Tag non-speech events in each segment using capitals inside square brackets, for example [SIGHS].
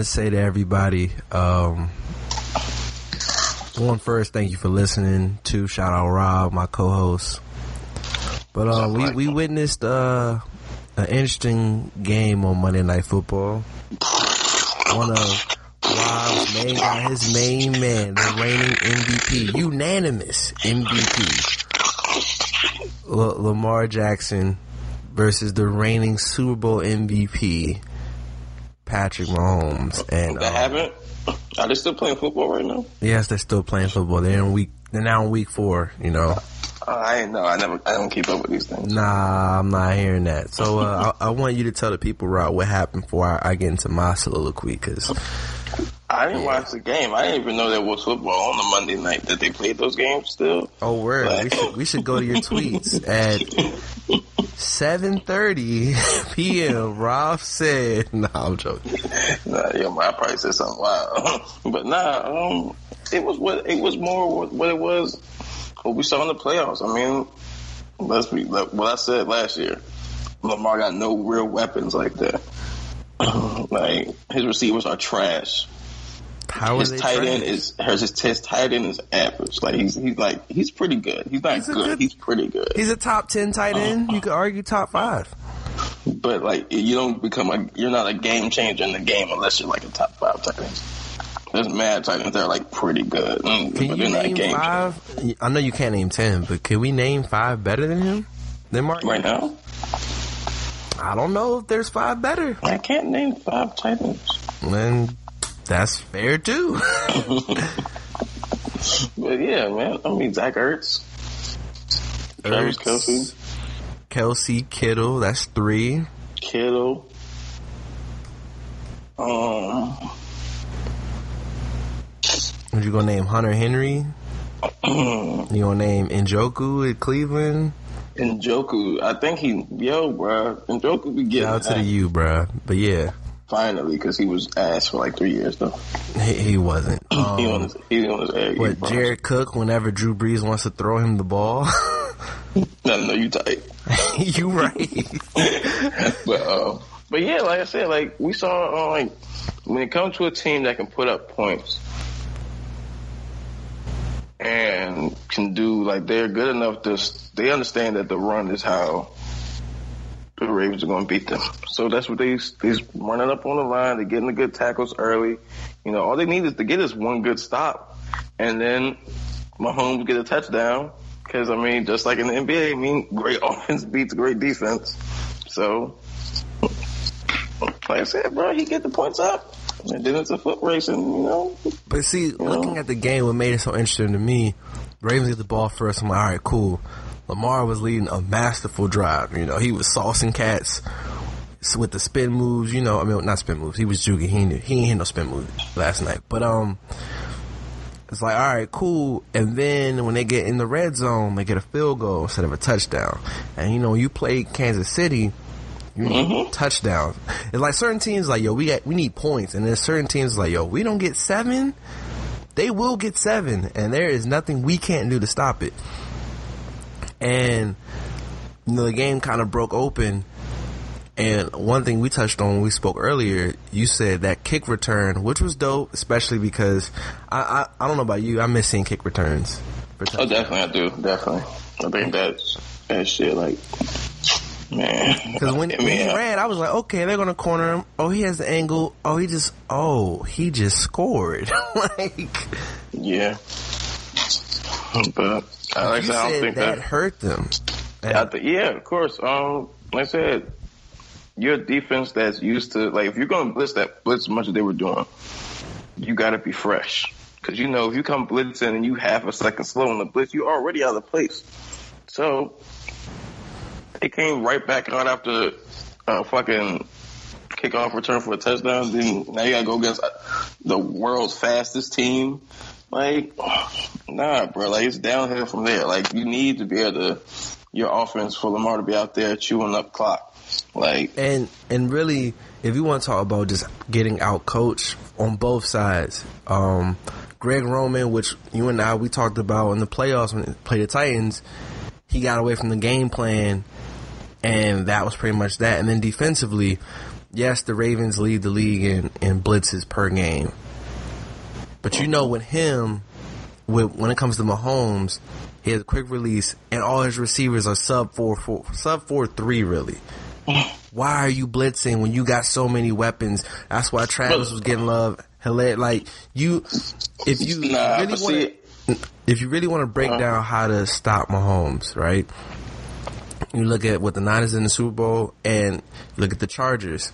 to say to everybody, um, one first, thank you for listening. Two, shout out Rob, my co-host. But uh, we we witnessed uh, an interesting game on Monday Night Football. One of Rob's main guy, his main man, the reigning MVP, unanimous MVP, L- Lamar Jackson versus the reigning Super Bowl MVP, Patrick Mahomes. And That um, happened. Are they still playing football right now? Yes, they're still playing football. They're in week. They're now in week four. You know. Uh, I ain't know. I never. I don't keep up with these things. Nah, I'm not hearing that. So uh, I, I want you to tell the people, Rob, what happened before I, I get into my soliloquy. Because I didn't watch the game. I didn't even know there was football on the Monday night that they played those games still. oh, word, we should we should go to your [LAUGHS] tweets at [LAUGHS] 7:30 [LAUGHS] p.m. Rob said, [LAUGHS] "No, I'm joking." Nah, yo, I probably said something wild, [LAUGHS] but nah. Um, it was what it was more what, what it was. What we saw in the playoffs. I mean, let's be like what I said last year. Lamar got no real weapons like that. [CLEARS THROAT] like his receivers are trash. How his tight end is his, his tight end is average. Like he's he's like he's pretty good. He's not He's good. good- He's pretty good. He's a top ten tight end. You could argue top five. But like you don't become a you're not a game changer in the game unless you're like a top five tight end. There's mad tight ends that are like pretty good, mm, Can but you name game five? I know you can't name ten, but can we name five better than him? Than Mark? right now. I don't know if there's five better. I can't name five tight ends. And that's fair too. [LAUGHS] But yeah, man. I mean Zach Ertz, Travis Ertz, Kelce, Kelce, Kittle, that's three. Kittle. Um, Would you gonna name Hunter Henry? [CLEARS THROAT] You gonna name Njoku at Cleveland? Njoku. I think he, yo, bruh. Njoku be getting out to the U, bruh. But yeah, finally because he was ass for like three years though. he, he wasn't. he on Um, his, he on his air. what Jared Cook? Whenever Drew Brees wants to throw him the ball, [LAUGHS] No, no, you tight. [LAUGHS] you right. [LAUGHS] but uh, but yeah, like I said, like we saw, uh, like when it comes to a team that can put up points and can do like they're good enough to they understand that the run is how the Ravens are going to beat them. So that's what they they's running up on the line. They're getting the good tackles early. You know, all they need is to get is one good stop, and then Mahomes get a touchdown. Because I mean, just like in the NBA, I mean, great [LAUGHS] offense beats great defense. So, like I said, bro, he get the points up, and then it's a foot race, and you know, But see, looking at the game, what made it so interesting to me, Ravens get the ball first. I'm like, all right, cool. Lamar was leading a masterful drive. You know, he was saucing cats with the spin moves. You know, I mean, not spin moves. He was juking. He ain't, he ain't hit no spin moves last night. But um, it's like, all right, cool. And then when they get in the red zone, they get a field goal instead of a touchdown. And you know, you play Kansas City. You need touchdowns. It's like certain teams like, yo, we got we need points, and then certain teams like, yo, we don't get seven, they will get seven, and there is nothing we can't do to stop it. And you know, the game kind of broke open. And one thing we touched on when we spoke earlier, you said that kick return, which was dope, especially because I I, I don't know about you, I miss seeing kick returns. For oh, definitely, I do, definitely. I think mm-hmm. that's that shit. Like, Man, Because when, [LAUGHS] when he ran, I was like, okay, they're gonna corner him. Oh, he has the angle. Oh, he just, oh, he just scored. [LAUGHS] like, yeah. But uh, like I you said, I don't think that that. hurt them. Yeah, of course. Um, like I said, your defense that's used to like if you're going to blitz that blitz as much as they were doing, you got to be fresh because you know if you come blitzing and you half a second slow on the blitz, you're already out of place. So they came right back out after uh, fucking kickoff return for a touchdown. Then now you got to go against uh, the world's fastest team. Like, [SIGHS] nah, bro. Like it's downhill from there. Like you need to be able to your offense for Lamar to be out there chewing up clock. Like, And and really, if you want to talk about just getting out coached on both sides, um, Greg Roman, which you and I we talked about in the playoffs when he played the Titans, he got away from the game plan, and that was pretty much that. And then defensively, yes, the Ravens lead the league in, in blitzes per game, but you know with him, with when it comes to Mahomes, he has a quick release, and all his receivers are sub four four sub four three really. Why are you blitzing when you got so many weapons? That's why Travis was getting love. Hilarious. Like you, if you Nah, really want to, if you really want to break Uh-huh. down how to stop Mahomes, right? You look at what the Niners in the Super Bowl, and look at the Chargers.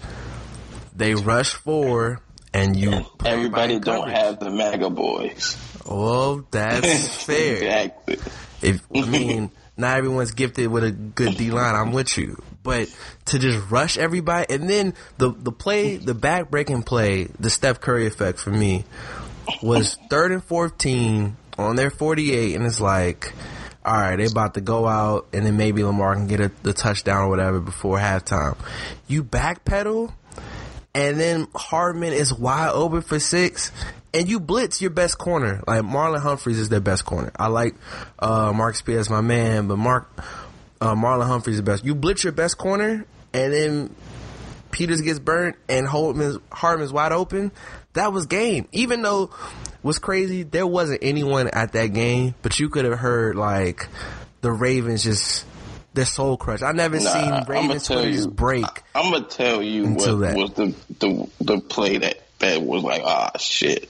They rush four, and you everybody don't have the mega boys. Well, that's [LAUGHS] fair. exactly. If I [LAUGHS] mean, not everyone's gifted with a good D line. I'm with you, but to just rush everybody and then the the play, the back breaking play, the Steph Curry effect for me was third and fourteen on their 48, and it's like. All right, they about to go out, and then maybe Lamar can get a, the touchdown or whatever before halftime. You backpedal, and then Hardman is wide open for six, and you blitz your best corner. Like Marlon Humphreys is their best corner. I like uh, Mark Spears, my man, but Mark uh, Marlon Humphreys is the best. You blitz your best corner, and then Peters gets burnt, and Hardman's, Hardman's wide open. That was game. Even though was crazy, there wasn't anyone at that game, but you could have heard like the Ravens just. Their soul crush. I never Nah, seen Ravens you- break. I'm gonna tell you what that. was the, the the play that that was like ah shit.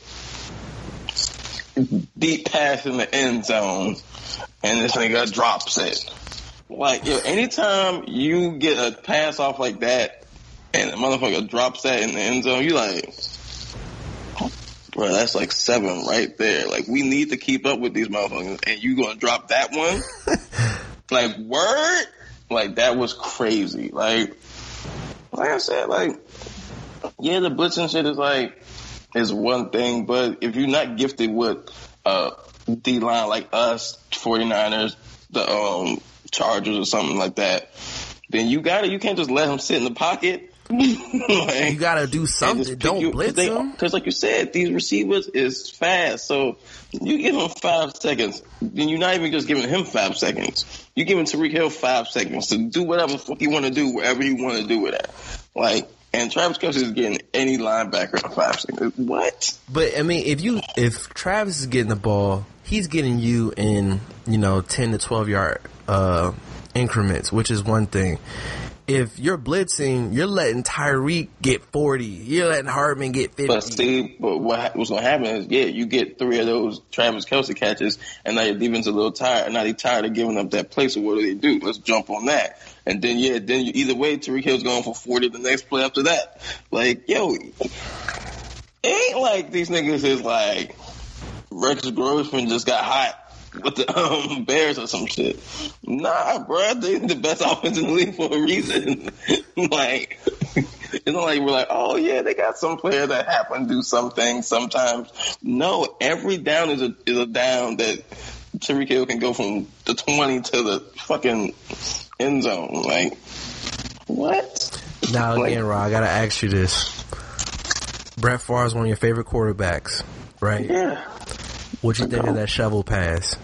Deep pass in the end zone, and this nigga drops it. Like yo, anytime you get a pass off like that, and the motherfucker drops that in the end zone, you like, bro, that's like seven right there. Like we need to keep up with these motherfuckers, and you gonna drop that one? [LAUGHS] like word, like that was crazy. Like, like I said, like yeah, the blitzing shit is like is one thing, but if you're not gifted with uh D line like us, 49ers, the um Chargers or something like that, then you gotta you can't just let him sit in the pocket. Like, You gotta do something. Don't blitz him. Because like you said, these receivers is fast. So you give him five seconds, then you're not even just giving him five seconds. You're giving Tyreek Hill five seconds to do whatever the fuck you want to do, wherever you want to do it at. Like, and Travis Kelce is getting any linebacker in five seconds. What? But I mean, if you if Travis is getting the ball, he's getting you in you know ten to twelve yard uh, increments, which is one thing. If you're blitzing, you're letting Tyreek get forty. You're letting Hardman get fifty. But see, but what ha- what's gonna happen is, yeah, you get three of those Travis Kelce catches, and now your defense a little tired. Now they're tired of giving up that play. So what do they do? Let's jump on that. And then yeah, then you, either way, Tyreek Hill's going for forty the next play after that. Like yo, it ain't like these niggas is like Rex Grossman just got hot with the um, Bears or some shit. Nah, bro, they the best offense in the league for a reason. [LAUGHS] like, it's not like we're like, oh yeah, they got some player that happen to do something sometimes. No, every down is a is a down that Tyreek Hill can go from the twenty to the fucking end zone. Like, what? now like- again, Ron, I gotta ask you this: Brett Favre is one of your favorite quarterbacks, right? Yeah. What you think of that shovel pass?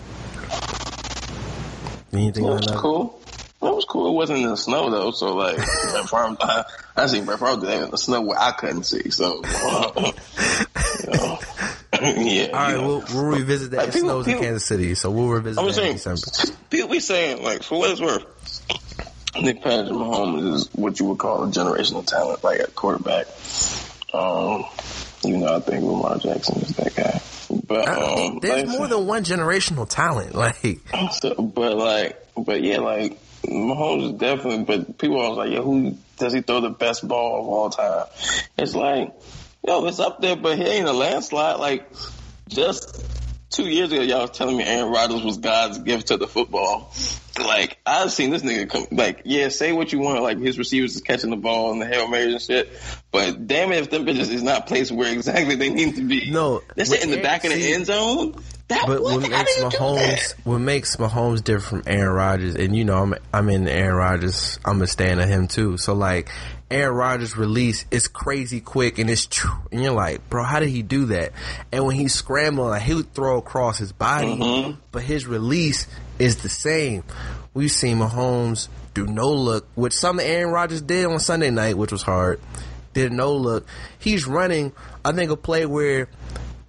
Anything That was cool. That was cool. It wasn't in the snow though, so like [LAUGHS] I, I seen Brett Favre do that in the snow where I couldn't see. So, [LAUGHS] you know, [LAUGHS] yeah. All right, know. we'll, we'll revisit that. Like, It people- snows in Kansas City, so we'll revisit I'm that in saying, December. people be saying like for what it's worth, think Patrick Mahomes is what you would call a generational talent, like a quarterback. Um, even though I think Lamar Jackson is that guy. But um, There's like, more than one generational talent. [LAUGHS] Like, so, but like, but yeah, like Mahomes is definitely. But people are always like, yeah, who does he throw the best ball of all time? It's like, yo, it's up there, but he ain't a landslide. Like, just two years ago, y'all was telling me Aaron Rodgers was God's gift to the football. Like, I've seen this nigga come. Like, yeah, say what you want. Like, his receivers is catching the ball and the hail marys and shit. But damn it, if them bitches is not placed where exactly they need to be. No, they're but in the back of the end zone. That But what, what makes Mahomes what makes Mahomes different from Aaron Rodgers, and you know I'm I'm in Aaron Rodgers. I'm a fan of him too. So like Aaron Rodgers' release is crazy quick and it's true, and you're like, bro, how did he do that? And when he's scrambling, like he would throw across his body, Mm-hmm. but his release is the same. We've seen Mahomes do no look, which some Aaron Rodgers did on Sunday night, which was hard. Did no look. He's running. I think a play where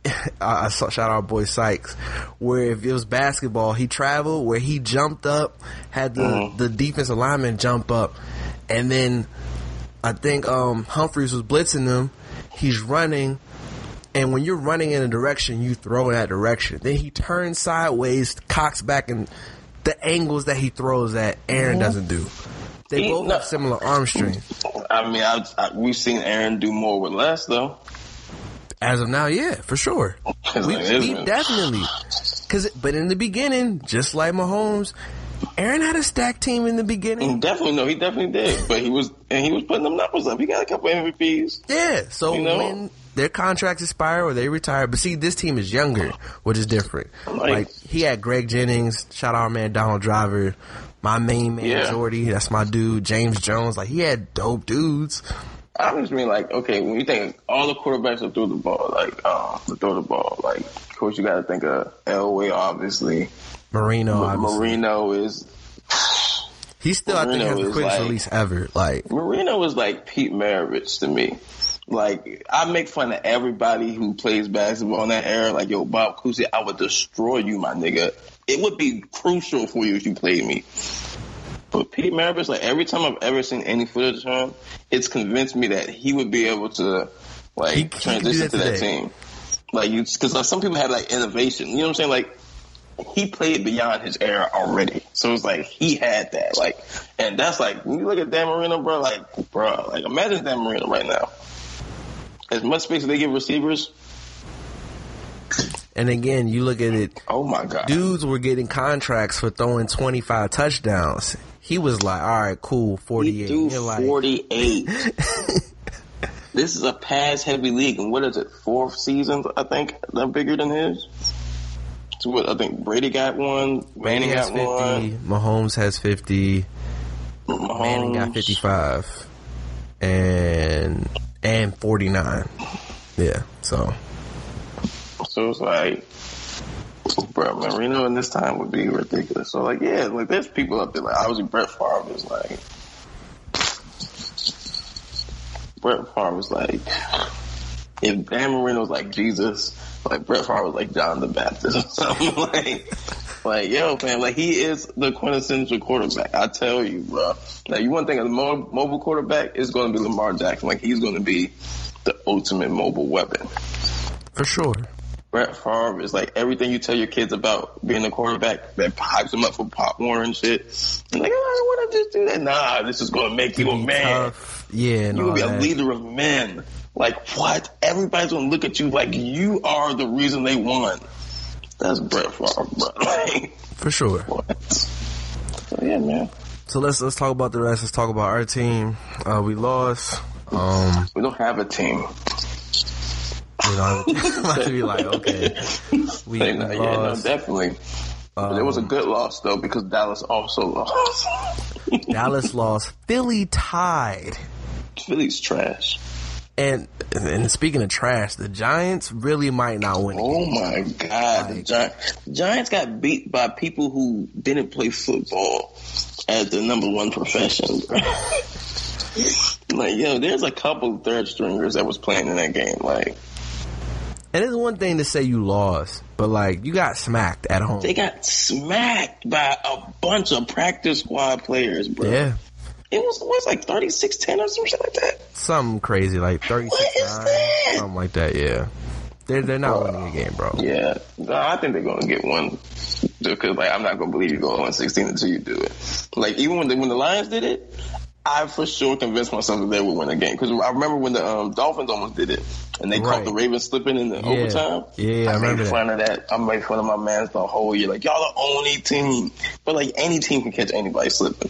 [LAUGHS] I, saw, shout out our boy Sykes, where if it was basketball, he traveled, where he jumped up, had the, the defensive lineman jump up, and then I think um, Humphreys was blitzing them. He's running, and when you're running in a direction, you throw in that direction. Then he turns sideways, cocks back, and the angles that he throws at, Aaron doesn't do. They He- both no. have similar arm strength. I mean, I, I, we've seen Aaron do more with less, though. As of now, yeah, for sure. [LAUGHS] We, we definitely, cause, but in the beginning, just like Mahomes, Aaron had a stack team in the beginning. Definitely, no, he definitely did. But he was, and he was putting them numbers up. He got a couple MVPs. Yeah, so You know? when their contracts expire or they retire, but see, this team is younger, which is different. Right. Like he had Greg Jennings, shout out our man Donald Driver, my main man Yeah. Jordy, that's my dude, James Jones. Like he had dope dudes. I just mean like, okay, when you think all the quarterbacks that throw the ball, like, um, throw the ball, like, of course you got to think of Elway, obviously. Marino, Ma- obviously. Marino is he still I think has the quickest like- release ever. Like Marino is like Pete Maravich to me. Like I make fun of everybody who plays basketball in that era. Like yo, Bob Cousy, I would destroy you, my nigga. It would be crucial for you if you played me. But Pete Maravich, like every time I've ever seen any footage of him, it's convinced me that he would be able to like He- he transition that to that team. Like you, because like, some people have like innovation. You know what I'm saying? Like he played beyond his era already. So it's like he had that. Like, and that's like when you look at Dan Marino, bro. Like, bro, like imagine Dan Marino right now. As much space as they give receivers, and again, you look at it, oh my god, dudes were getting contracts for throwing 25 touchdowns. He was like, all right, cool, 48. he threw You're like, 48. [LAUGHS] this is a pass heavy league, and what is it? Four seasons, I think, that bigger than his. So what? I think Brady got one, Manning Manning has got 50, one, Mahomes has 50, Mahomes, Manning got 55, and and 49. Yeah, so So it's like, bro, Marino in this time would be ridiculous. So like, yeah, like there's people up there. Like obviously Brett Favre is like, Brett Favre was like, if Dan Marino's like Jesus, like Brett Favre was like John the Baptist or something. [LAUGHS] like, like yo, man, like he is the quintessential quarterback. I tell you, bro. Now you want to think of the mo- mobile quarterback is going to be Lamar Jackson. Like he's going to be the ultimate mobile weapon. for sure. Brett Favre is like everything you tell your kids about being a quarterback that hypes them up for Pop Warner and shit. And like, oh, I want to just do that. Nah, this is going to make you a man. tough. Yeah, You're going to be a leader of men. Like, what? Everybody's to look at you like you are the reason they won. That's Brett Favre, bro. For sure. what? So, yeah, man. So let's let's talk about the rest. Let's talk about our team. Uh, we lost. Um, We don't have a team. you know, I'm [LAUGHS] [LAUGHS] about to be like, okay, we, nah, yeah, no, lost. definitely. But it was a good loss, though, because Dallas also lost. Dallas lost. Philly tied. [LAUGHS] Philly's trash. And and speaking of trash, the Giants really might not win. Oh my God! The Giants, Giants got beat by people who didn't play football as the number one profession. [LAUGHS] like, yo, there's a couple third stringers that was playing in that game. Like, And it's one thing to say you lost, but like you got smacked at home. they got smacked by a bunch of practice squad players, bro. Yeah, It was it was like 36-10 or something like that. Something crazy like 36 What is that? something like that. Yeah, they're they're not winning a game, bro. Yeah, no, I think they're gonna get one because like I'm not gonna believe you go on 16 until you do it. Like even when the when the Lions did it, I for sure convinced myself that they would win a game because I remember when the um, Dolphins almost did it and they Right. caught the Ravens slipping in the Yeah. overtime. Yeah, I I, remember made that. fun of that. I made fun of my man the whole year. Like y'all the only team, but like any team can catch anybody slipping.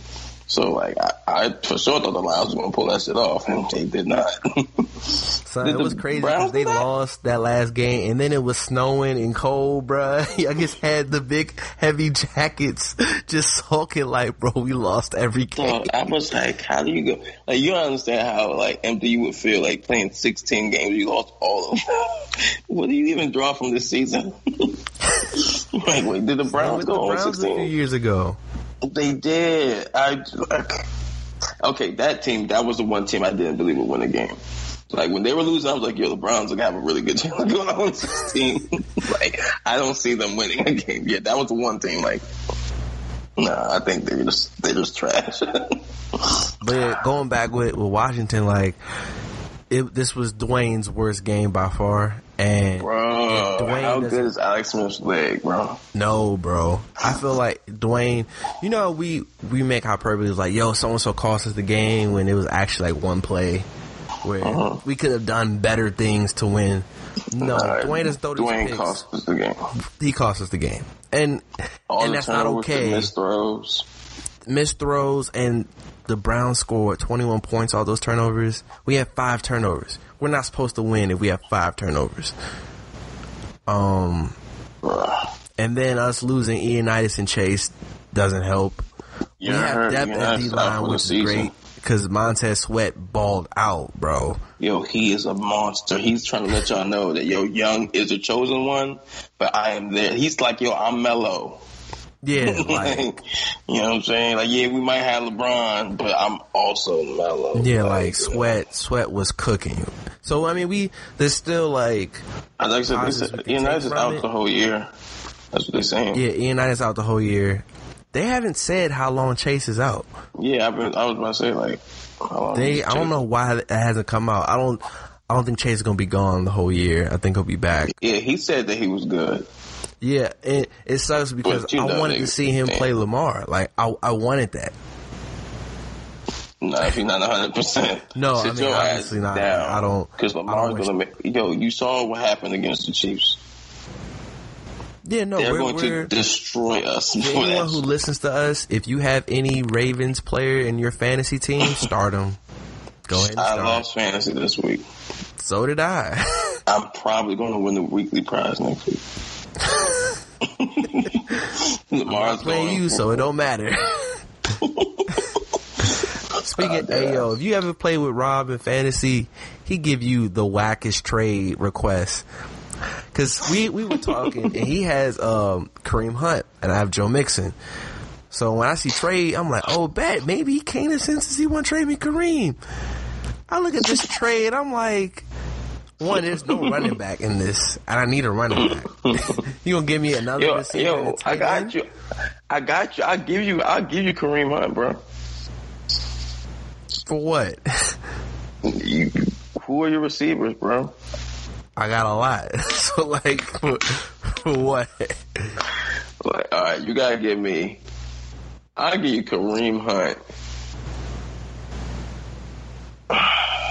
So like I, I for sure thought the Lions were gonna pull that shit off, and they did not. [LAUGHS] Did it was crazy because they that? lost that last game, and then it was snowing and cold, bruh. [LAUGHS] I just had the big heavy jackets just sulking like, bro, we lost every game. So I was like, how do you go? Like, you don't understand how like empty you would feel like playing 16 games. You lost all of them. [LAUGHS] what do you even draw from this season? like, wait, did the Browns the go on Browns a few 16? years ago. They did. I okay, that team. That was the one team I didn't believe would win a game. Like when they were losing, I was like, "Yo, the Browns are gonna have a really good [LAUGHS] chance going on 16." [LAUGHS] like I don't see them winning a game. Yeah, that was the one team. Like, nah, I think they're just they're just trash. [LAUGHS] But going back with, with Washington, like, it, this was Dwayne's worst game by far. And Bro, Dwayne how good is Alex Smith's leg, bro? No, bro. I feel like Dwayne. You know, we we make hyperbole like, yo, so and so cost us the game when it was actually like one play where Uh-huh. we could have done better things to win. No, Dwayne has thrown Dwayne picks. cost us the game. He cost us the game, and All and the that's not okay. missed throws. Missed throws and the Browns scored 21 points. All those turnovers. We had five turnovers. We're not supposed to win if we have five turnovers. Um, and then us losing Ioannidis and Chase doesn't help. We Yeah, I have depth at Haskins D out for line, the which is great because Montez Sweat balled out, bro. Yo, he is a monster. He's trying to let y'all know that yo, Young is the chosen one, but I am there. He's like, yo, I'm mellow. Yeah, [LAUGHS] like Like, you know what I'm saying? Like, yeah, we might have LeBron, but I'm also mellow. yeah, like uh, Sweat. Sweat was cooking. So I mean, we there's still like Like I said, said Ian take Knight is out it. the whole year. That's what they're saying. yeah, Ioannidis out the whole year. They haven't said how long Chase is out. Yeah, I've been, I was about to say like, how long They I don't know why it hasn't come out. I don't I don't think Chase is gonna be gone the whole year. I think he'll be back. Yeah, he said that he was good. Yeah, it it sucks because I know wanted to see him play Lamar. Like I I wanted that. [LAUGHS] No, if he's not 100. percent No, I mean, obviously not. I don't- Because I don't Lamar's gonna make. Yo, you saw what happened against the Chiefs. Yeah, no, They're we're, going we're to destroy us. [LAUGHS] anyone who listens to us. If you have any Ravens player in your fantasy team, [LAUGHS] start them. Go ahead and I lost fantasy this week. So did I. I'm probably going to win the weekly prize next week. Lamar's Playing you, so it don't matter. Speaking, [LAUGHS] hey yo, if you ever play with Rob in fantasy, he give you the wackest trade request. Cause we we were talking, and he has um Kareem Hunt, and I have Joe Mixon. So when I see trade, I'm like, oh, bet maybe he came to senses he want to trade me Kareem. I look at this trade, I'm like, one, there's no running back in this, and I need a running back. [LAUGHS] you gonna give me another Yo, receiver? yo, I got end? you. I got you. I give you. I'll give you Kareem Hunt, bro. For what? You, who are your receivers, bro? I got a lot. [LAUGHS] so like, for, for what? Like, all right, you gotta give me. I'll give you Kareem Hunt. [SIGHS] [SIGHS]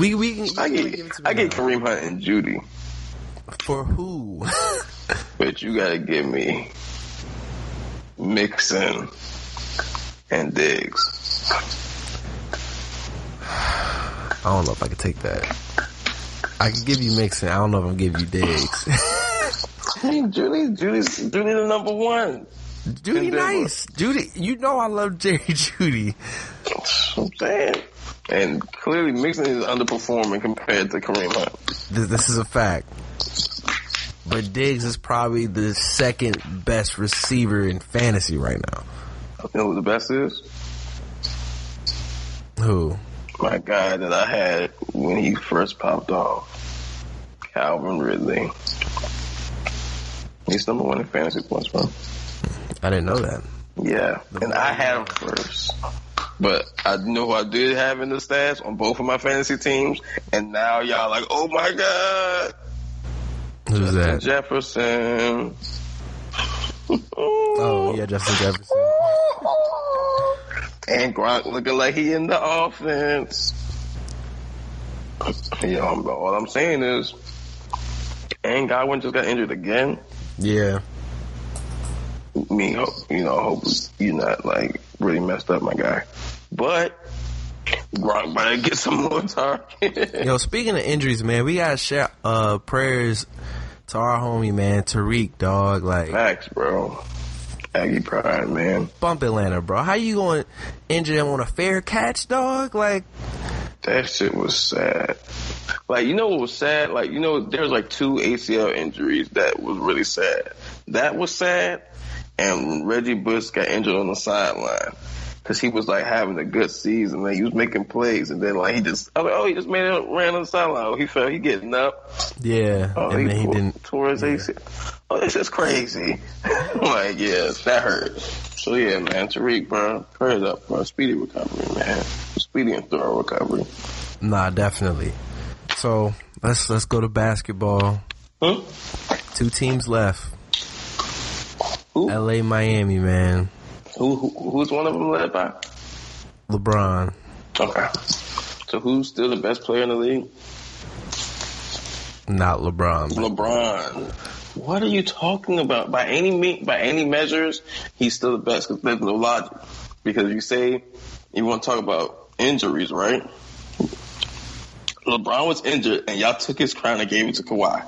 We we can. I get, give it to me I get now. Kareem Hunt and Jeudy, for who? [LAUGHS] but you gotta give me Mixon and Diggs. I don't know if I can take that. I can give you Mixon. I don't know if I'm give you Diggs. Hey, [LAUGHS] Jeudy, Jeudy's Jeudy the number one. Jeudy, nice. Jeudy, you know I love Jerry [LAUGHS] Jeudy. I'm saying. And clearly Mixon is underperforming compared to Kareem Hunt. This, is a fact. But Diggs is probably the second best receiver in fantasy right now. You know who the best is? Who? My guy that I had when he first popped off. Calvin Ridley. He's number one in fantasy points, bro. I didn't know that. Yeah, and I had him first. But I know who I did have in the stats on both of my fantasy teams, and now y'all like, oh my god, Who's that? Jefferson. Oh yeah, Justin Jefferson. [LAUGHS] And Gronk looking like he in the offense. Yo, all I'm saying is, and Godwin just got injured again. Yeah. Me, hope you know, hope you're not like really messed up, my guy. But Gronk better get some more target. [LAUGHS] Yo, speaking of injuries, man, we got share uh prayers to our homie, man, Tarik, dog. Like, Facts, bro. Aggie pride, man. bump Atlanta, bro. How you going to injure them on a fair catch, dog? Like, That shit was sad. Like, you know what was sad? Like, you know, there's like two ACL injuries that was really sad. That was sad, and Reggie Bush got injured on the sideline. Cause he was like having a good season, like he was making plays, and then like he just, I was like, oh, he just made it, ran on the sideline. Oh, he fell, he getting up. yeah, Oh, and then he didn't. tore his ACL. Oh, this is crazy. [LAUGHS] like, yeah, that hurt. So yeah, man, Tarik, bro, prayers up, bro. Speedy recovery, man. Speedy and thorough recovery. Nah, definitely. So let's let's go to basketball. Huh? Two teams left. Who? L.A., Miami, man. Who, who who's one of them led by? LeBron. Okay. So who's still the best player in the league? Not LeBron. LeBron. What are you talking about? By any me, by any measures, he's still the best. Cause there's no logic. Because you say you want to talk about injuries, right? LeBron was injured, and y'all took his crown and gave it to Kawhi.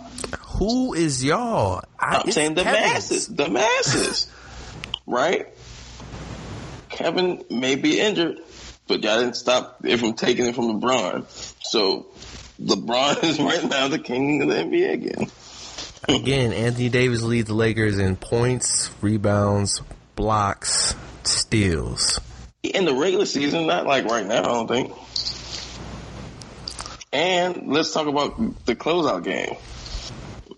Who is y'all? I, I'm saying the masses, the masses, [LAUGHS] right? Kevin may be injured, but y'all didn't stop it from taking it from LeBron. So LeBron [LAUGHS] is right now the king of the NBA again. Again, Anthony Davis leads the Lakers in points, rebounds, blocks, steals. In the regular season, not like right now, I don't think. And let's talk about the closeout game.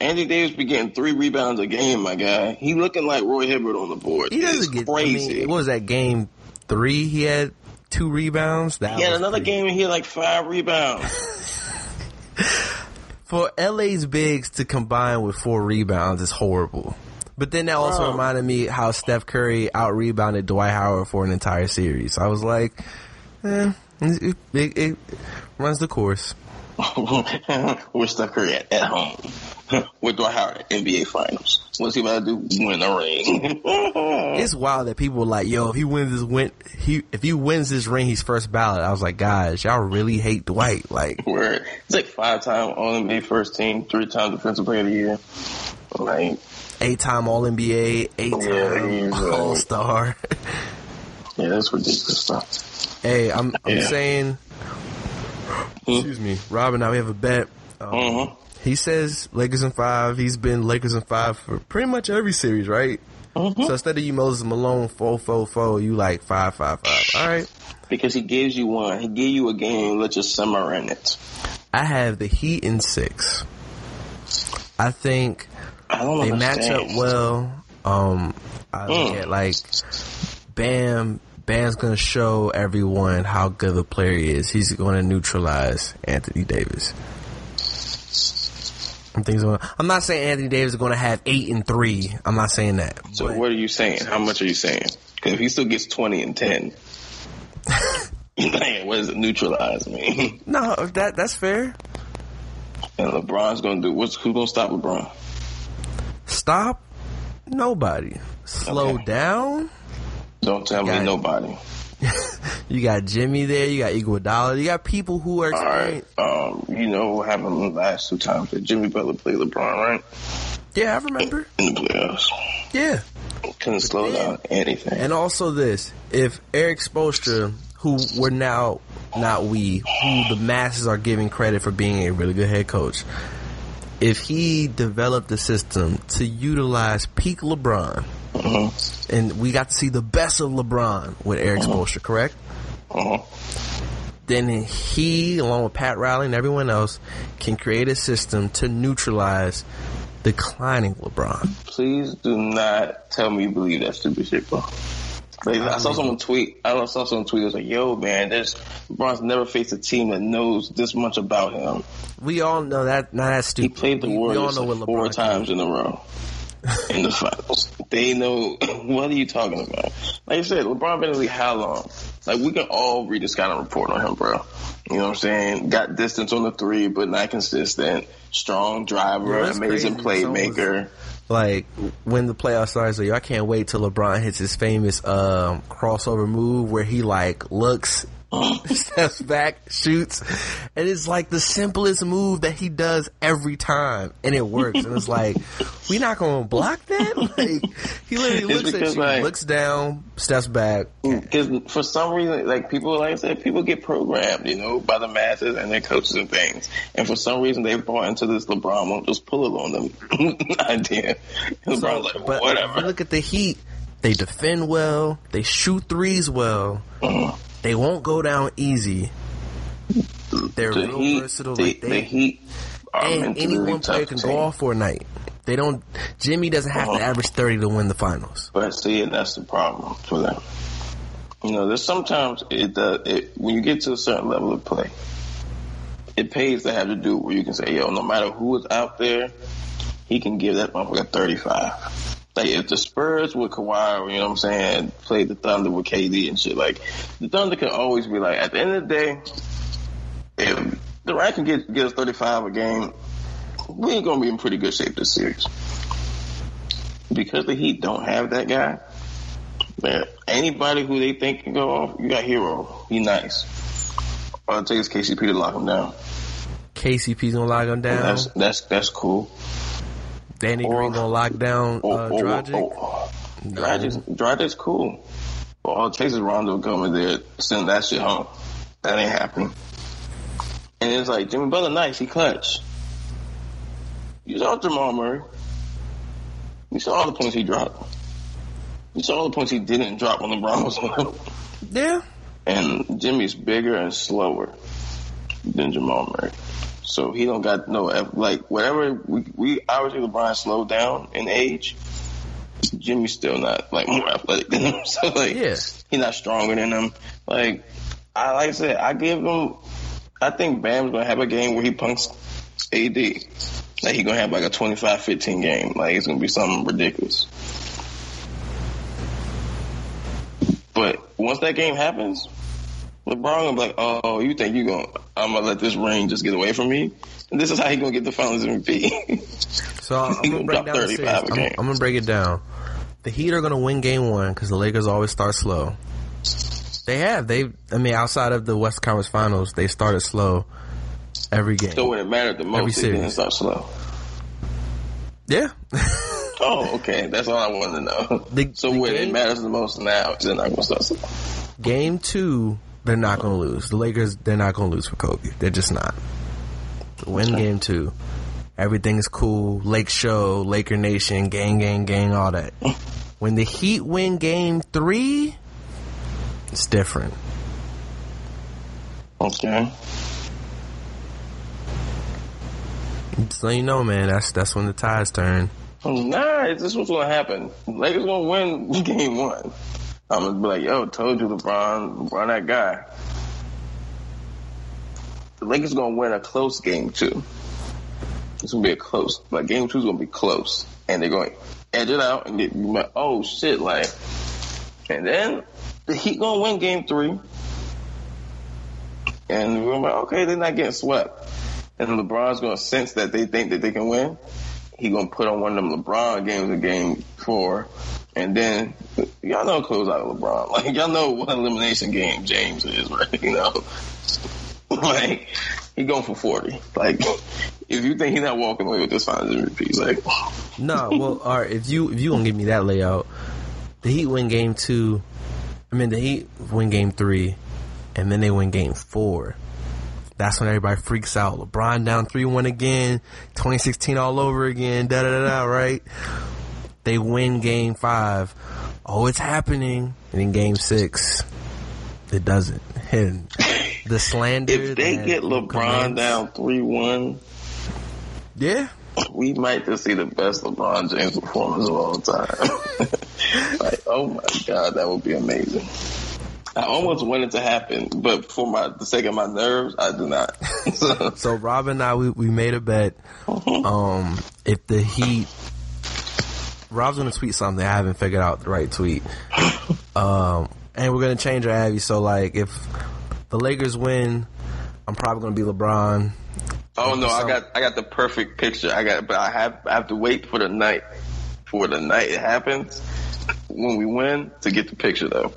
Anthony Davis be getting three rebounds a game, my guy. He looking like Roy Hibbert on the board. He doesn't get crazy. I mean, what was that game three? He had two rebounds. That he had another pretty- game and he had like five rebounds. [LAUGHS] [LAUGHS] for LA's bigs to combine with four rebounds is horrible. But then that also Bro. reminded me how Steph Curry out rebounded Dwight Howard for an entire series. I was like, eh, it, it, it runs the course. Where's Steph Curry at, at home? With Dwight Howard at NBA Finals. What's he about to do? Win the ring. [LAUGHS] It's wild that people were like, yo, if he wins this win, he if he wins this ring, he's first ballot. I was like, guys, y'all really hate Dwight. Like, Where it's like five time All NBA first team, three time Defensive Player of the Year. Like, eight time All NBA, eight Yeah, he's, time uh, All Star. yeah, that's ridiculous stuff. hey, I'm I'm Yeah. saying, excuse me, Robin. Now we have a bet. Um, Mhm. He says Lakers in five. He's been Lakers in five for pretty much every series, right? Mm-hmm. So instead of you Moses Malone four four four, you like five five five. All right. Because he gives you one. He give you a game, let you simmer in it. I have the Heat in six. I think I don't they match up well. Um, I look Mm. at like Bam. Bam's gonna show everyone how good of a player he is. He's gonna neutralize Anthony Davis. I'm, thinking, I'm not saying Anthony Davis is gonna have eight and three. I'm not saying that. So what are you saying? How much are you saying? Because if he still gets 20 and 10, [LAUGHS] [LAUGHS] man, what does it neutralize mean? [LAUGHS] no, that that's fair. And LeBron's going to do, what's, who's going to stop LeBron? Stop. Nobody. Slow Okay. down. Don't tell Got me nobody. [LAUGHS] You got Jimmy there. You got Iguodala. You got people who are All right. Um, you know what happened the last two times that Jimmy Butler played LeBron, right? Yeah, I remember. In the playoffs. Yeah. Couldn't slow then- down anything. And also this, if Erik Spoelstra, who we're now, not we, who the masses are giving credit for being a really good head coach, if he developed the system to utilize peak LeBron, Mhm. and we got to see the best of LeBron with Erik Spoelstra, correct? Uh-huh. Then he, along with Pat Riley and everyone else, can create a system to neutralize declining LeBron. Please do not tell me you believe that stupid shit, bro. Like, I saw someone tweet. I saw someone tweet. It was like, "Yo, man, there's LeBron's never faced a team that knows this much about him. We all know that. Not that stupid. He played the we, we all Warriors know what LeBron four times in a row [LAUGHS] in the finals. They know [CLEARS THROAT] what are you talking about? Like I said, LeBron in how long? Like we can all read this kind of report on him, bro. You know what I'm saying? Got distance on the three, but not consistent. Strong driver, Yeah, amazing crazy. Playmaker. like when the playoffs starts, like, I can't wait till LeBron hits his famous um, crossover move where he like looks, [LAUGHS] steps back, shoots, and it's like the simplest move that he does every time, and it works. and it's like we not gonna block that. [LAUGHS] Like he literally looks at you, like- looks down, steps back. Because for some reason, like people, like I said, people get programmed, you know, by the masses and their coaches and things. And for some reason, they bought into this LeBron won't just pull it on them [LAUGHS] idea. LeBron's like, But whatever. you look at the Heat. They defend well. They shoot threes well. Uh-huh. They won't go down easy. They're the real Heat, versatile. the, like they, the Heat and any one player can team. go off for a night. They don't. Jimmy doesn't have Uh-huh. to average thirty to win the finals. But see, and that's the problem for them. You know, there's sometimes it does, it, when you get to a certain level of play, it pays to have to do where you can say, yo, no matter who is out there, he can give that motherfucker 35. Like if the Spurs with Kawhi, you know what I'm saying, played the Thunder with KD and shit, like the Thunder can always be like, at the end of the day, if the Durant can get, get us 35 a game, we ain't gonna be in pretty good shape this series. Because the Heat don't have that guy, man, anybody who they think can go off, you got Herro. He nice. All it takes KCP to lock him down. KCP's gonna lock him down. That's that's that's cool. Danny or- Green gonna lock down uh, Dragic. Dragic's, Dragic's cool. But all it takes is Rondo coming there, send that shit home. That ain't happening. And it's like Jimmy Butler, nice, he clutch. You saw Jamal Murray. You saw all the points he dropped. You saw all the points he didn't drop when LeBron was on. Yeah, And Jimmy's bigger and slower than Jamal Murray. So he don't got no like whatever we we obviously LeBron slowed down in age. Jimmy's still not like more athletic than him. [LAUGHS] So like Yeah. he's not stronger than him. Like I like I said, I give him I think Bam's gonna have a game where he punks AD. Like he gonna have like a 25-15 game. Like it's gonna be something ridiculous. But once that game happens, LeBron be like, "Oh, you think you gonna? I'm gonna let this ring just get away from me?" And this is how he gonna get the Finals MVP. So I'm [LAUGHS] gonna gonna break down the series. 35 a I'm, game. I'm gonna break it down. The Heat are gonna win Game One because the Lakers always start slow. They have. They. I mean, outside of the West Conference Finals, they started slow every game. so when it mattered the Every most, they didn't start slow. yeah. [LAUGHS] Oh, okay, that's all I wanted to know. The- so the when it matters the most now, they're not gonna start slow. Game two, they're not gonna lose. The Lakers, they're not gonna lose for Kobe. They're just not. Win game two. Everything's cool. Lake Show, Laker Nation, gang, gang, gang, all that. [LAUGHS] When the Heat win game three, it's different. Okay. So you know, man, that's that's when the tides turn. Nah, this is what's gonna happen. Lakers gonna win [LAUGHS] game one. I'm gonna be like, yo, told you LeBron, LeBron that guy. The Lakers gonna win a close game two. It's gonna be a close, like game two's gonna be close, and they're going to edge it out and get like, oh shit, like, and then the Heat gonna win game three, and we're gonna like, okay, they're not getting swept, and LeBron's gonna sense that they think that they can win. He gonna put on one of them LeBron games in game four, and then y'all know close out of LeBron. [LAUGHS] Like y'all know what elimination game James is, [LAUGHS] right? You know, [LAUGHS] like he going for forty. Like if you think he's not walking away with this finals MVP, like No, well, all right. If you if you gonna give me that layout, the Heat win game two. I mean, the Heat win game three, and then they win game four. That's when everybody freaks out. LeBron down three one again, 2016 all over again. Da da da da. Right? They win game five. Oh, it's happening. And in game six, it doesn't. And the slander. if they get LeBron down three one, yeah, we might just see the best LeBron James performance of all time. [LAUGHS] like, oh my god, that would be amazing. I almost want it to happen, but for my the sake of my nerves, I do not. [LAUGHS] So Rob and I, we, we made a bet. Um, if the Heat, Rob's gonna tweet something. I haven't figured out the right tweet. [LAUGHS] Um, and we're gonna change our Abby. So like, if the Lakers win, I'm probably gonna be LeBron. oh no, I got I got the perfect picture. I got, but I have I have to wait for the night for the night it happens when we win to get the picture though.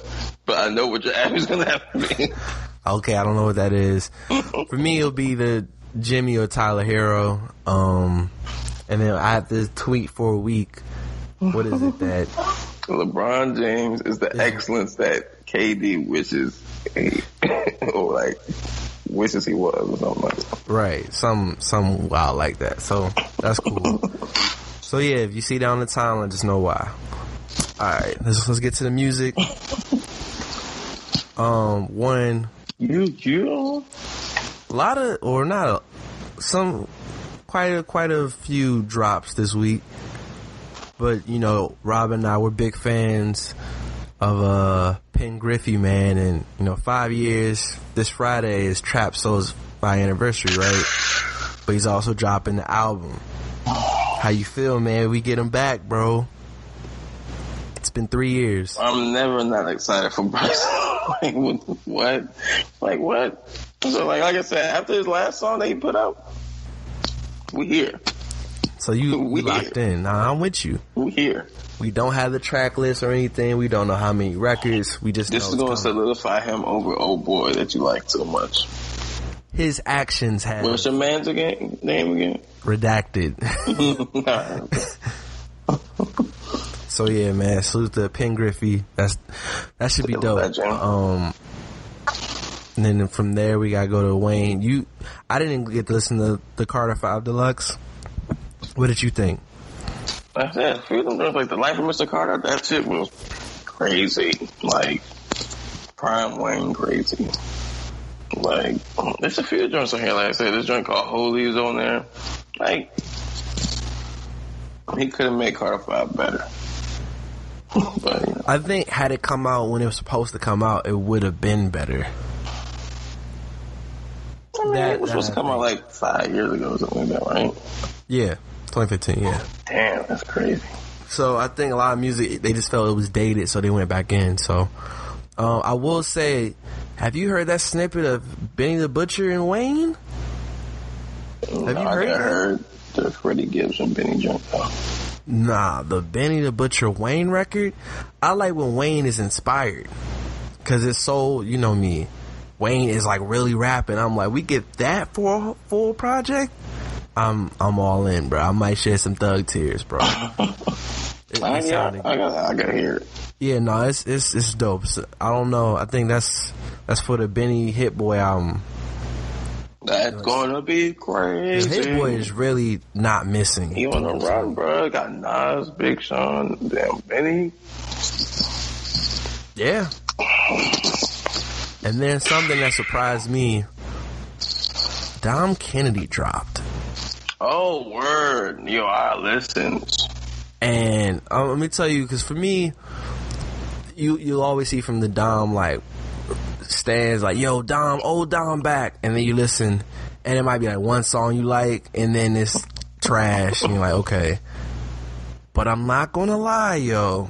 But I know what your Abby's gonna have to be. [LAUGHS] Okay, I don't know what that is. [LAUGHS] For me, it'll be the Jimmy or Tyler Herro. Um, and then I have to tweet for a week. What is it that? LeBron James is the excellence that KD wishes he, [LAUGHS] or like wishes he was or something like that. Right, some some wild like that. So that's cool. so yeah, if you see down the timeline, just know why. All right, let's let's get to the music. [LAUGHS] Um, one, You you a lot of or not a, some quite a quite a few drops this week. But you know, Rob and I were big fans of uh Pen Griffey, man, and you know, five years this Friday is Trap Soul's five anniversary, right? But he's also dropping the album. How you feel, man? We get him back, bro. It's been three years. I'm never not excited for Bryson. [LAUGHS] like what? Like what? So like like I said, after his last song that he put out, we here. So you, Weird. locked in. Nah, I'm with you. We here. We don't have the track list or anything. We don't know how many records. We just This know is going to solidify him over old boy that you like so much. his actions have What's your man's again? Name again? redacted. [LAUGHS] [LAUGHS] so yeah, man. Salute to Pen Griffey. That's that should be dope. Um, and then from there we gotta go to Wayne. You, I didn't get to listen to the Carter Five Deluxe. What did you think? I said, Freedom Jones, like the life of Mr. Carter, that shit was crazy. Like, prime Wayne crazy. Like, there's a few joints on here, like I said, this joint called Holy's on there. Like, he could have made Carter 5 better. [LAUGHS] but, you know, I think had it come out when it was supposed to come out, it would have been better. I mean, That- it was supposed to come out like five years ago or something like that, right? Yeah, 2015. Yeah. Damn, that's crazy. So I think a lot of music they just felt it was dated, so they went back in. So um, I will say, have you heard that snippet of Benny the Butcher and Wayne? Have you No, I heard never heard the Freddie Gibbs and Benny joint. though. Nah, the Benny the Butcher Wayne record. I like when Wayne is inspired, cause it's so you know me. Wayne is like really rapping. I'm like, we get that for a full project. I'm I'm all in, bro. I might shed some thug tears, bro. [LAUGHS] It- I, yeah, sounded I got, I got to hear it. Yeah, no, it's it's it's dope. So, I don't know. I think that's that's for the Benny Hit Boy album. That's gonna be crazy. Hit Boy is really not missing. He on the run, bro. Got Nas, Big Sean, damn Benny. Yeah. And then something that surprised me, Dom Kennedy dropped. Oh, word. Yo, I listened. And um, let me tell you, because for me, you you'll always see from the Dom like stands like, "Yo, Dom, old Dom back," and then you listen, and it might be like one song you like, and then it's trash, and you're like, okay. But I'm not gonna lie, yo.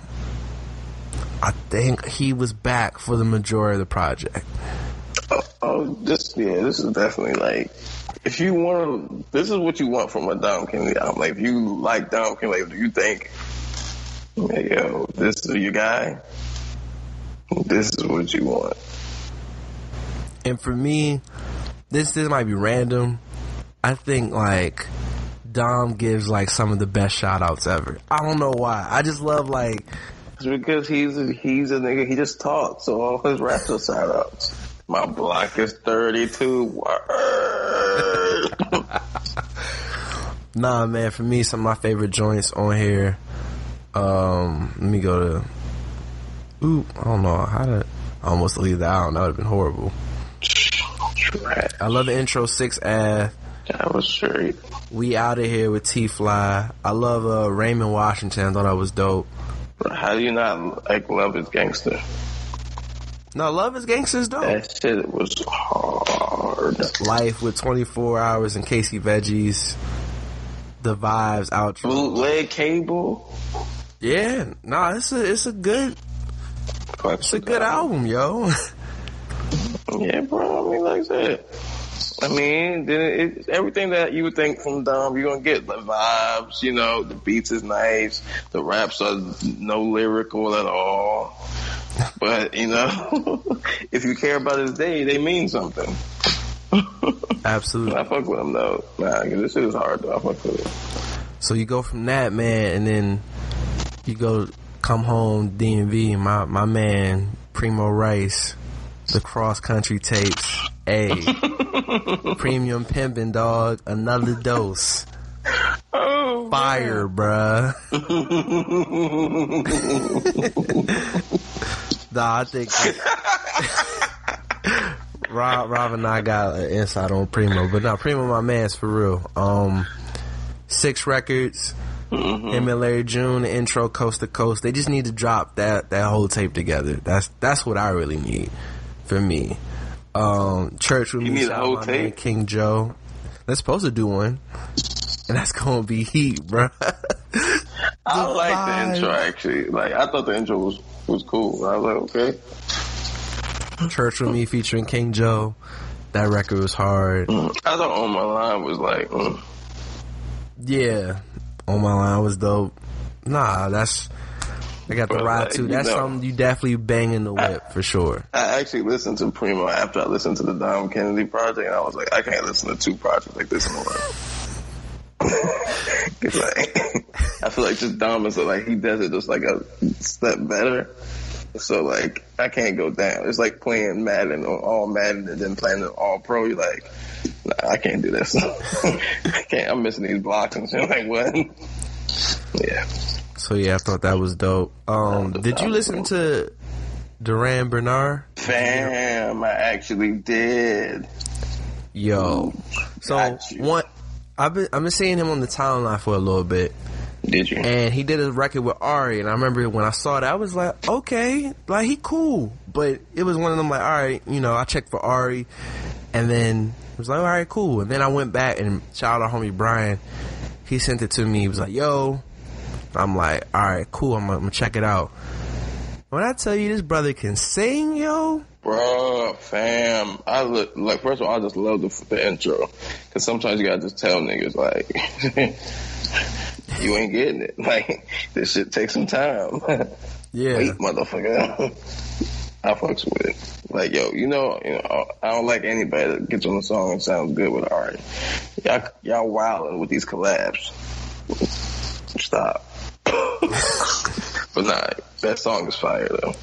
I think he was back for the majority of the project. Oh, this, yeah, this is definitely like, if you want to, this is what you want from a Dom Kennedy album. Like, if you like Dom Kennedy, do you think, hey, yo, this is your guy? This is what you want. And for me, this this might be random. I think like Dom gives like some of the best shout outs ever. I don't know why. I just love like It's because he's a, he's a nigga. He just talks, so all his raps are shout outs. My block is 32. Word. [LAUGHS] nah man, for me some of my favorite joints on here. Um let me go to Ooh, I don't know how to I almost leave that out. That would have been horrible. Trash. I love the intro six Ave. That was straight. We out of here with T Fly. I love uh, Raymond Washington. I thought that was dope. How do you not like love is gangster? No, Love is Gangster's dope. That shit was hard. Life with 24 hours and Casey Veggies. The vibes outro. Bootleg cable. Yeah, nah, it's a it's a good it's a good album, yo. [LAUGHS] Yeah, bro. I mean, like I said, I mean, then it, it, everything that you would think from Dom, you're gonna get the vibes. You know, the beats is nice, the raps are no lyrical at all. But you know, [LAUGHS] if you care about his day, they mean something. [LAUGHS] Absolutely. I fuck with him though. Nah, this shit is hard though. I fuck with it. So you go from that man, and then you go come home DMV. My my man Primo Rice, the cross country tapes. A [LAUGHS] premium pimping dog. Another dose. Oh, Fire, bruh. [LAUGHS] nah, I think Rob, Rob and I got an insight on Primo, but not Primo, my man's for real. Um, six records. Him and Larry June, the intro coast to coast. They just need to drop that that whole tape together. That's that's what I really need for me. Um, church with You me, shout out man. King Joe. They're supposed to do one, and that's gonna be heat, bro. [LAUGHS] I like the intro actually. Like I thought the intro was was cool. I was like, okay. Church with me featuring King Joe. That record was hard. I thought On My Line was like, mm. Yeah, on my line was dope. Nah, that's I got the ride like, too. That's know- something you definitely bang in the whip for sure. I actually listened to Primo after I listened to the Dom Kennedy project, and I was like, I can't listen to two projects like this in a row. [LAUGHS] like, [LAUGHS] I feel like just Dom is like he does it just like a step better. So like I can't go down. It's like playing Madden or all Madden and then playing it all pro. You're like, nah, I can't do this. [LAUGHS] I can't. I'm missing these blocks and shit. Like what? Yeah. So yeah, I thought that was dope. Um, did you listen to Durand Bernarr? Fam, I actually did. Yo, so one, I've been I've been seeing him on the timeline for a little bit, Did you? and he did a record with Ari, and I remember when I saw that, I was like, okay, like he cool, but it was one of them like, all right, you know, I checked for Ari, and then it was like, all right, cool, and then I went back and shout out homie Brian, he sent it to me, he was like, yo, I'm like, all right, cool, I'm, gonna- I'm gonna check it out. When I tell you this brother can sing, yo, Bro, fam, I look like first of all, I just love the, the intro because sometimes you gotta just tell niggas like [LAUGHS] you ain't getting it. [LAUGHS] Like this shit takes some time. [LAUGHS] yeah, Wait, motherfucker. I fucks with it. Like yo, you know, you know, I don't like anybody that gets on the song and sounds good with art. Y'all, y'all wilding with these collabs. Stop. [LAUGHS] but nah, that song is fire though.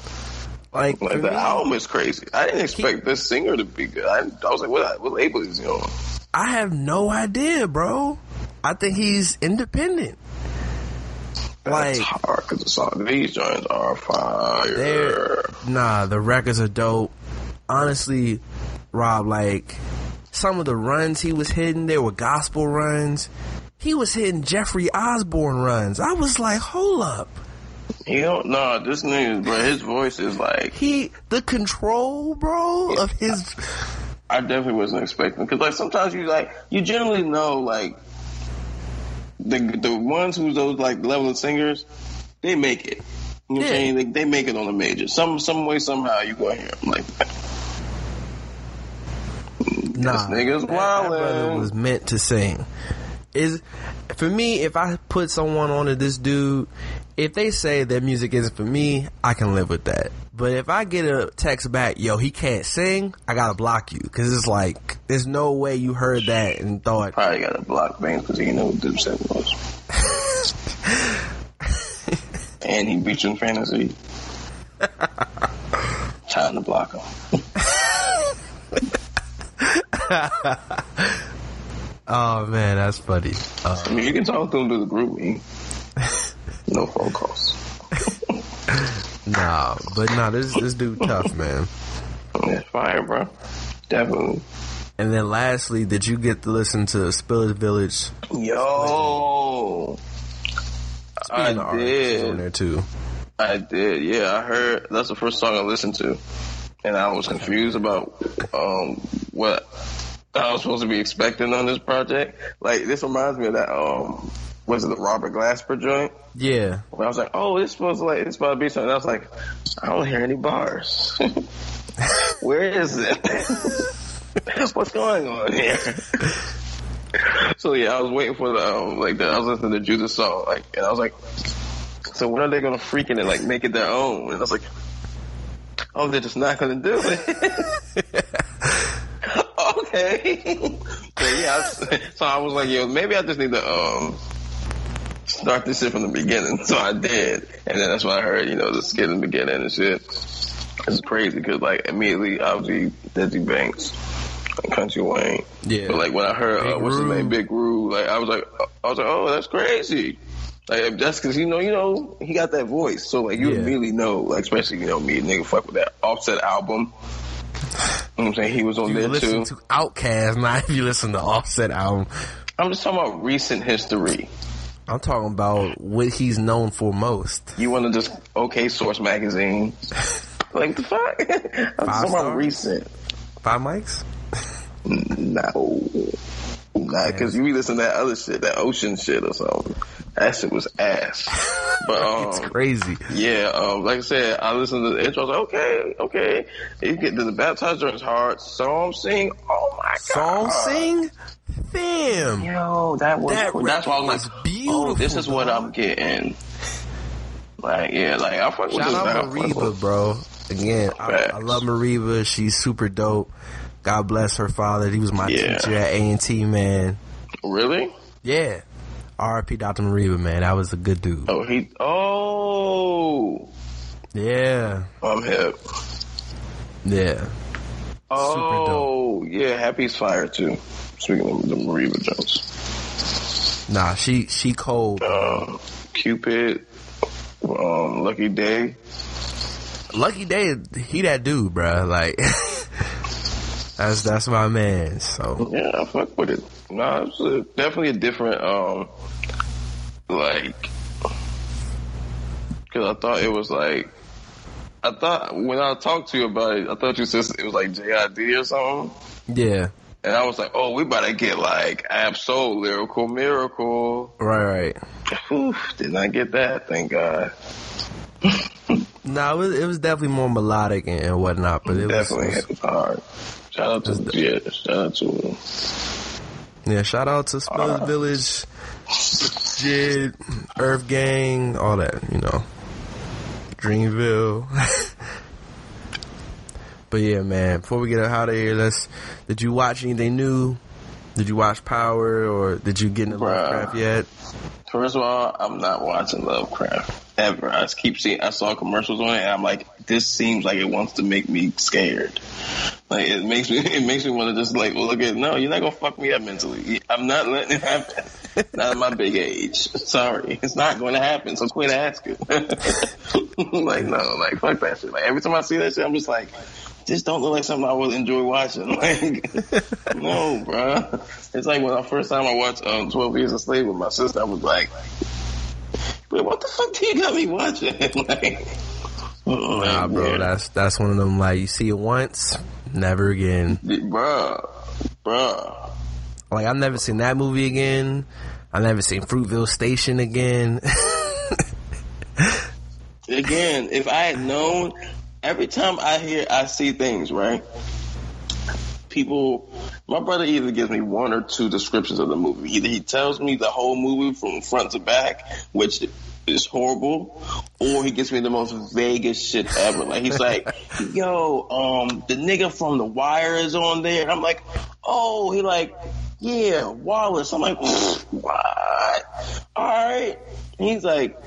like, Like the me- album is crazy. I didn't expect this singer to be good. I, I was like, what, what label is he on? I have no idea, bro. I think he's independent. That's Like- hard because the song these joints are fire. Nah, the records are dope. Honestly, Rob, like some of the runs he was hitting, they were gospel runs. He was hitting Jeffrey Osborne runs. I was like, hold up. You don't know this nigga, but his voice is like He the control, bro, of his I definitely wasn't expecting because like sometimes you like you generally know like the the ones who's those like level of singers, they make it. You know what Yeah. I'm saying? They, they make it on the major. Some some way somehow you go hear them like that. Nah, nigga's that- that brother was meant to sing. Is for me, if I put someone onto this dude, if they say their music isn't for me, I can live with that. But if I get a text back, yo, he can't sing, I gotta block you because it's like there's no way you heard that and thought, Probably gotta block band because he know what Dipset was. [LAUGHS] and he beat you in fantasy. [LAUGHS] Time to block him. [LAUGHS] oh man, that's funny. Uh, I mean, you can talk to him through the group. [LAUGHS] No phone calls. [LAUGHS] nah, but nah, this this dude tough, man. That's fire, bro. Definitely. And then lastly, did you get to listen to Spillage Village? Yo, I Speaking artists, on did. there too. I did. Yeah, I heard. That's the first song I listened to, and I was confused about um, what I was supposed to be expecting on this project. Like this reminds me of that. Um, was it the Robert Glasper joint? Yeah, When I was like, oh, this supposed to like this supposed to be something. I was like, I don't hear any bars. [LAUGHS] Where is it? [LAUGHS] What's going on here? [LAUGHS] so yeah, I was waiting for the um, like the I was listening to Judas song like, and I was like, so when are they gonna freak it and like make it their own? And I was like, oh, they're just not gonna do it. Okay. [LAUGHS] so yeah, I, so I was like, yo, maybe I just need to um start this shit from the beginning. So I did, and then that's when I heard, you know, the skit in the beginning and shit. It's crazy because like immediately, obviously, Desi Banks, and Country Wayne. Yeah. But like when I heard uh, what's his name, Big Roo, like I was like, I was like, oh, that's crazy. Like that's because you know, you know, he got that voice, so like you Yeah. immediately know, like especially you know me, nigga, fuck with that Offset album. You know what I'm saying he was on you there listen too. to Outkast, [LAUGHS] not if you listen to Offset album. I'm just talking about recent history. I'm talking about what he's known for most. You want to just okay Source magazine? [LAUGHS] like the fuck? [LAUGHS] I'm Five talking about recent. Five mics? No, not because you be listening to that other shit, that ocean shit or something. Shit was ass. But [LAUGHS] It's um, crazy. yeah, um, like I said, I listened to the intro. I was like, okay, okay. You get to the baptized joint's hard. Song sing. Oh my god. Song sing? Damn. Yo, that was That. That's why I was like, beautiful, oh, this is what. I'm getting. Like, yeah, like I fuck with Shout this. out now. I fuck Mereba, bro. Again, I, I love Mereba. She's super dope. God bless her father. He was my Yeah. teacher at A&T, man. Really? Yeah. R.I.P. Dr. Mariba, man. That was a good dude. Oh, he. Oh, Yeah. I'm hip. Yeah. Oh, yeah. Happy's fire too. Speaking of the Mereba Jones, Nah, she she cold. um, Cupid, um, Lucky Daye. Lucky Daye, he that dude, bruh. Like, [LAUGHS] that's that's my man. So Yeah, I fuck with it. Nah, it's a, definitely a different, um, like, because I thought it was like, I thought when I talked to you about it, I thought you said it was like JID or something. yeah, And I was like, oh, we about to get like Absol, Lyrical Miracle. right, right. Whew, did not I get that, thank God. [LAUGHS] Nah, it was, it was definitely more melodic and, and whatnot, but it was, Definitely hit it hard. Shout out to, yeah, shout out to him. Yeah. Shout out to Spillage Uh. Village, Jid, Earth Gang, all that, you know, Dreamville. [LAUGHS] but yeah, man. Before we get out of here, let's. Did you watch anything new? Did you watch Power or did you get into Bruh. Lovecraft yet? First of all, I'm not watching Lovecraft ever. I keep seeing. I saw commercials on it, and I'm like, this seems like it wants to make me scared. Like it makes me. [LAUGHS] It makes me want to just like look at. No, you're not gonna fuck me up mentally. I'm not letting it happen. [LAUGHS] not at my big age. Sorry, it's not going to happen. So quit asking. [LAUGHS] like no, like fuck that shit. Like every time I see that shit, I'm just like. This don't look like something I would enjoy watching. Like, no, bro. It's like when the first time I watched um, 12 Years a Slave with my sister, I was like, Wait, what the fuck do you got me watching? like, oh, Nah, bro, yeah. that's that's one of them. Like you see it once, never again. bruh, bruh. Like I've never seen that movie again. I've never seen Fruitvale Station again. [LAUGHS] Again, if I had known, every time I hear, I see things, right? People, my brother either gives me one or two descriptions of the movie. Either he tells me the whole movie from front to back, which is horrible, or he gives me the most vaguest shit ever. Like he's like, [LAUGHS] "Yo, um, the nigga from The Wire is on there," and I'm like, "Oh," he like, "Yeah, Wallace." I'm like, "What?" All right. And he's like,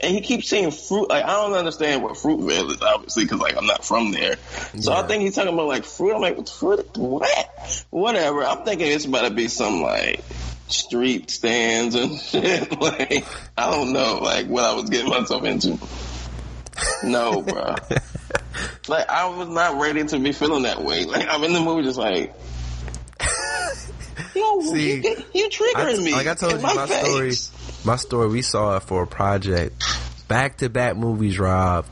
and he keeps saying fruit. Like I don't understand what Fruitvale is, obviously, because like I'm not from there. So I think he's talking about like fruit. I'm like, fruit? What? Whatever. I'm thinking it's about to be some like street stands and [LAUGHS] shit. Like I don't know, like what I was getting myself into. No, bro. [LAUGHS] like I was not ready to be feeling that way. Like I'm in the movie, just like Yo, [LAUGHS] See, you, get- you triggering I- me. like I told you, my, face. story. My story. We saw it for a project. Back to back movies, Rob.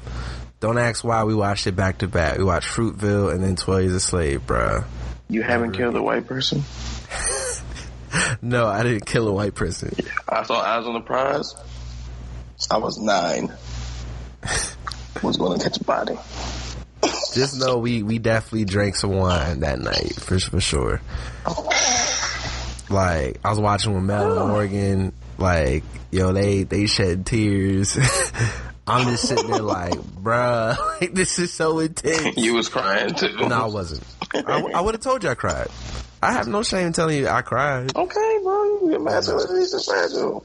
Don't ask why we watched it back to back. We watched Fruitvale and then Twelve Years a Slave, bruh. You haven't killed a white person. [LAUGHS] No, I didn't kill a white person. I saw Eyes on the Prize. I was nine. [LAUGHS] was going to catch a body. Just know we we definitely drank some wine that night for for sure. Like I was watching with Mel and Morgan. Like yo, they they shed tears. [LAUGHS] I'm just sitting there like, bruh, like this is so intense. You was crying too. No, I wasn't. I, I would have told you I cried. I have no shame telling you I cried. Okay, bro. You're massive. It's just fragile.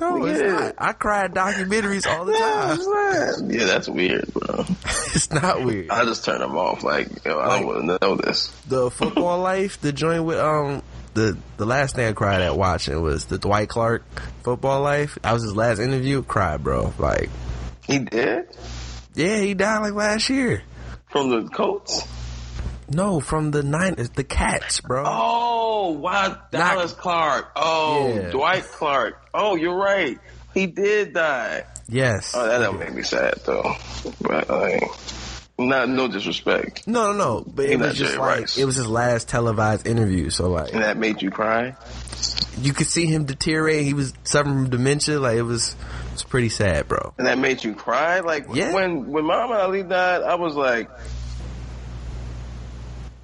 No, it's not. I cry at documentaries all the [LAUGHS] Yeah, time. yeah, that's weird, bro. [LAUGHS] It's not weird. I just turn them off. Like, yo, I Like- don't want to know this. The football [LAUGHS] life, the joint with um the the last thing I cried at watching was the Dwight Clark football life. That was his last interview. Cried, bro. Like, He did yeah, he died like last year. from the Colts. No, from the nine the Cats, bro. Oh, wow, Dallas Clark. Oh, Yeah. Dwight Clark. Oh, you're right. He did die. Yes. Oh, that don't make me sad though. But like, not no disrespect. no, no, no. But it was just Jerry like Rice. it was his last televised interview. So like, And that made you cry. you could see him deteriorate. He was suffering from dementia. Like it was, it was pretty sad, bro. And that made you cry. Like Yeah. when when Muhammad Ali died, I was like,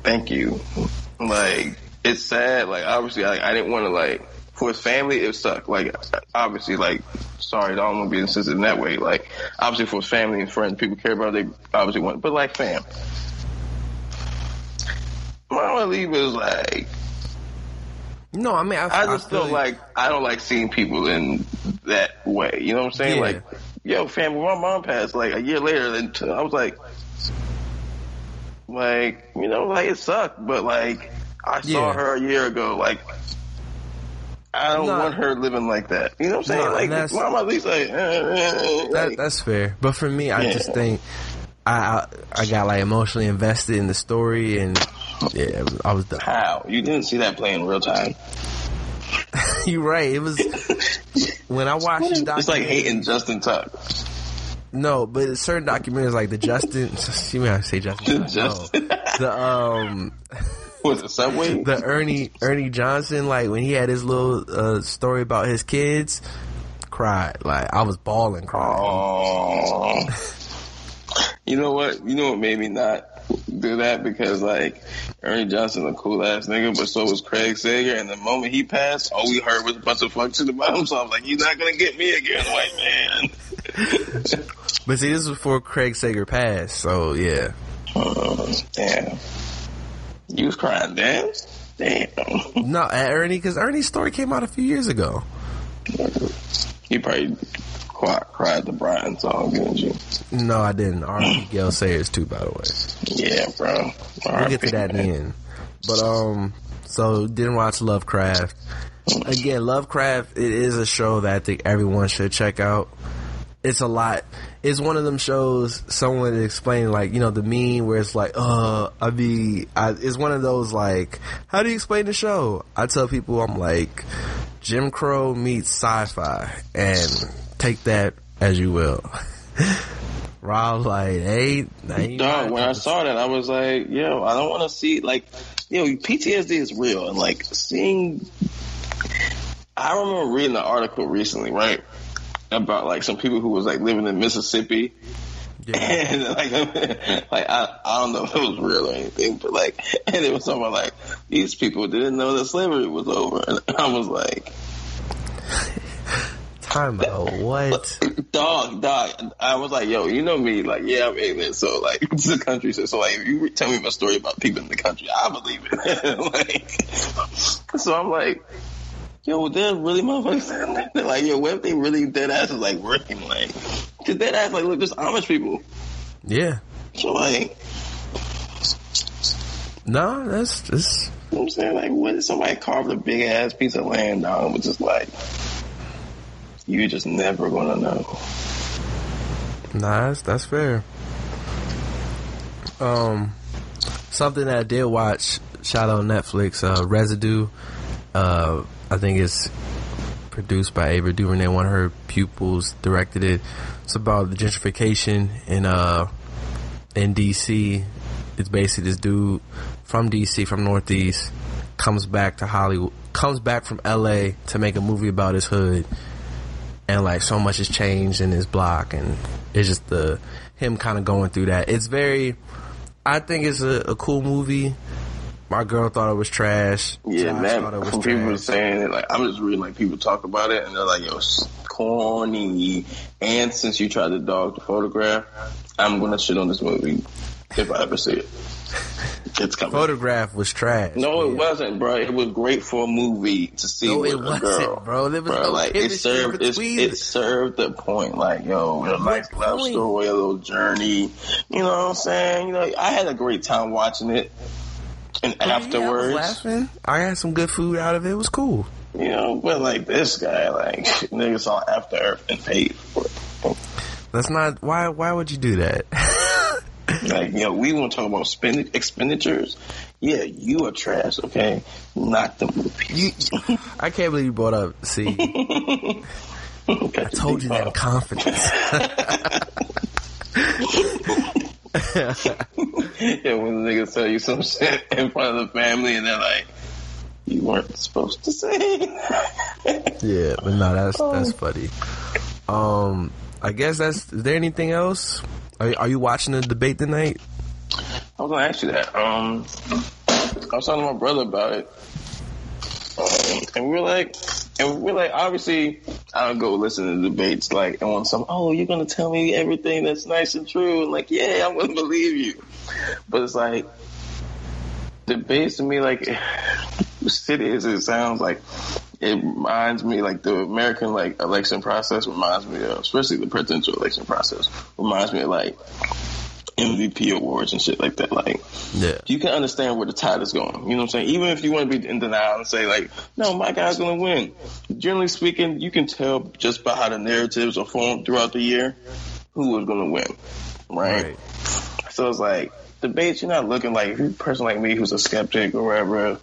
"Thank you." Like it's sad. Like obviously, I, I didn't want to like for his family. It sucked. Like obviously, like sorry, I don't want to be insensitive in that way. Like obviously, for his family and friends, people care about. They obviously want, but like fam, Muhammad Ali was like. No, I mean, I, I just feel feel like I don't like seeing people in that way. You know what I'm saying? Yeah. Like, yo, fam, when my mom passed, like a year later, and I was like, like, you know, like it sucked, but like I saw Yeah. her a year ago. Like, I don't No. want her living like that. You know what I'm saying? and like, that's- mom at least like, eh, eh, eh, That, like, that's fair. But for me, I Yeah. just think I, I I got like emotionally invested in the story, and yeah, I was done. how you didn't see that play in real time. [LAUGHS] You're right. It was [LAUGHS] when I watched the It's like hating Justin Tuck. No, but certain documentaries like the Justin. [LAUGHS] You mean I say Justin? No. Justin. The um [LAUGHS] Was it Subway? [LAUGHS] the Ernie Ernie Johnson like when he had his little uh, story about his kids. Cried like I was bawling, crying. Oh. You know what? You know what made me not do that because like Ernie Johnson a cool ass nigga, but so was Craig Sager. And the moment he passed, all we heard was a bunch of fuck shit about him. So I was like, you're not gonna get me again, white man. [LAUGHS] But see, this was before Craig Sager passed, so yeah. Uh, damn. You was crying, damn. Damn. No, Ernie because Ernie's story came out a few years ago. He probably cried, cried the Brian song, didn't you? No, I didn't. R.I.P. [LAUGHS] Gale Sayers too, by the way. Yeah, bro. We'll get to that in the end. But um, so didn't watch Lovecraft. Again, Lovecraft. It is a show that I think everyone should check out. It's a lot. It's one of them shows. Someone explained like you know the meme where it's like, uh, I be. I, it's one of those like, how do you explain the show? I tell people I'm like, Jim Crow meets sci-fi, and take that as you will. [LAUGHS] Rob like, hey, ain't Dog, when I saw that, I was like, yo, I don't want to see, like, you know, PTSD is real. And, like, seeing. I remember reading an article recently, right? About, like, some people who was, like, living in Mississippi. Yeah. [LAUGHS] And, like, [LAUGHS] like I, I don't know if it was real or anything, but, like, [LAUGHS] and it was something like, these people didn't know that slavery was over. And I was like, Time out. What? dog, dog. I was like, yo, you know me, like, yeah, I'm ignorant. So, like, it's a country. So, so, like, if you tell me a story about people in the country, I believe it. like, so I'm like, yo, they're really motherfuckers. [LAUGHS] They're like, yo, what if they really dead ass is like working? Like, cause dead ass, like, look, there's Amish people. Yeah. So, like, No, that's just you know what I'm saying? Like, what if somebody carved a big ass piece of land down? Which just like, you're just never gonna know. nah. That's, that's fair. Um, something that I did watch. Shout out Netflix. Uh, Residue. Uh, I think it's produced by Ava DuVernay. One of her pupils directed it. It's about the gentrification in uh in DC. It's basically this dude from DC, from Northeast, comes back to Hollywood, comes back from LA to make a movie about his hood. And like so much has changed in his block and it's just the him kind of going through that. It's very I think it's a, a cool movie. My girl thought it was trash. Yeah, Josh man. thought it was people were saying it. Like I'm just reading like people talk about it, and they're like, "Yo, corny." And since you tried to dog the photograph, I'm gonna shit on this movie if I ever see it. [LAUGHS] It's coming. Photograph was trash. no, it wasn't, bro. It was great for a movie to see No, with it a wasn't, girl, bro. There was no like it served. It, it the- served the point. Like, yo, a nice love story, a little journey. You know what I'm saying? You know, I had a great time watching it. And oh, Yeah, I afterwards, laughing. I had some good food out of it. It was cool. You know, but like this guy, like [LAUGHS] niggas saw After Earth and paid for it. That's not why. Why would you do that? [LAUGHS] Like, yo, we want to talk about spend- expenditures. Yeah, you are trash, okay? Not the movies. you, I can't believe you brought up. See, [LAUGHS] I told you that in confidence. Yeah, when the niggas tell you some shit in front of the family and they're like, you weren't supposed to say. yeah, but no, that's that's funny. Um, I guess that's. Is there anything else? Are, are you watching the debate tonight? I was gonna ask you that. Um, I was talking to my brother about it, um, and we were like, and we are like, obviously, I don't go listen to debates like on some. Oh, you're gonna tell me everything that's nice and true, and like, yeah, I'm gonna [LAUGHS] believe you. But it's like debates to me, like, [SIGHS] city as it sounds like. It reminds me, like the American like election process reminds me of, especially the presidential election process reminds me of like MVP awards and shit like that. Like, Yeah. you can understand where the tide is going. You know what I'm saying? Even if you want to be in denial and say like, no, my guy's going to win. Generally speaking, you can tell just by how the narratives are formed throughout the year who is going to win. Right? Right. So it's like debates. You're not looking like if you're a person like me who's a skeptic or whatever.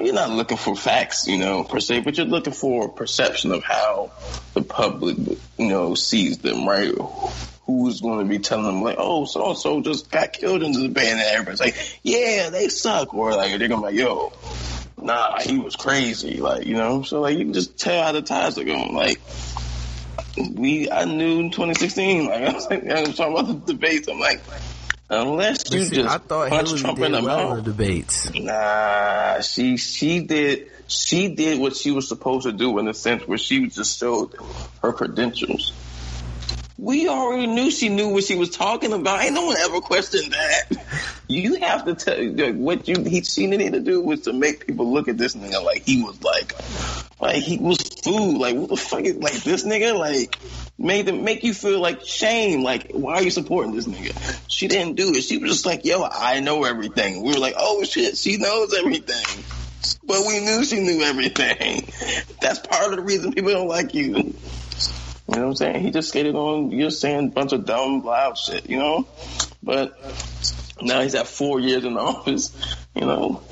You're not looking for facts, you know, per se, but you're looking for perception of how the public, you know, sees them, right? Who's going to be telling them like, oh, so and so just got killed in the band, and everybody's like, yeah, they suck, or like they're gonna be like, yo, nah, he was crazy, like you know. So like you can just tell how the ties are going, like we I knew in 2016. Like [LAUGHS] I was like, I was talking about the debates. I'm like, unless you See, just I thought punch Hillary Trump did in the well mouth. the debates. Nah, she she did she did what she was supposed to do in the sense where she just showed her credentials. We already knew she knew what she was talking about. Ain't no one ever questioned that. You have to tell like, what you he she needed to do was to make people look at this nigga like he was like like he was food. Like what the fuck is like this nigga like made them make you feel like shame. Like why are you supporting this nigga? She didn't do it. She was just like, yo, I know everything. We were like, oh shit, she knows everything. But we knew she knew everything. [LAUGHS] That's part of the reason people don't like you. You know what I'm saying? He just skated on. You're saying a bunch of dumb, loud shit. You know, but now he's at four years in [LAUGHS] office. You know,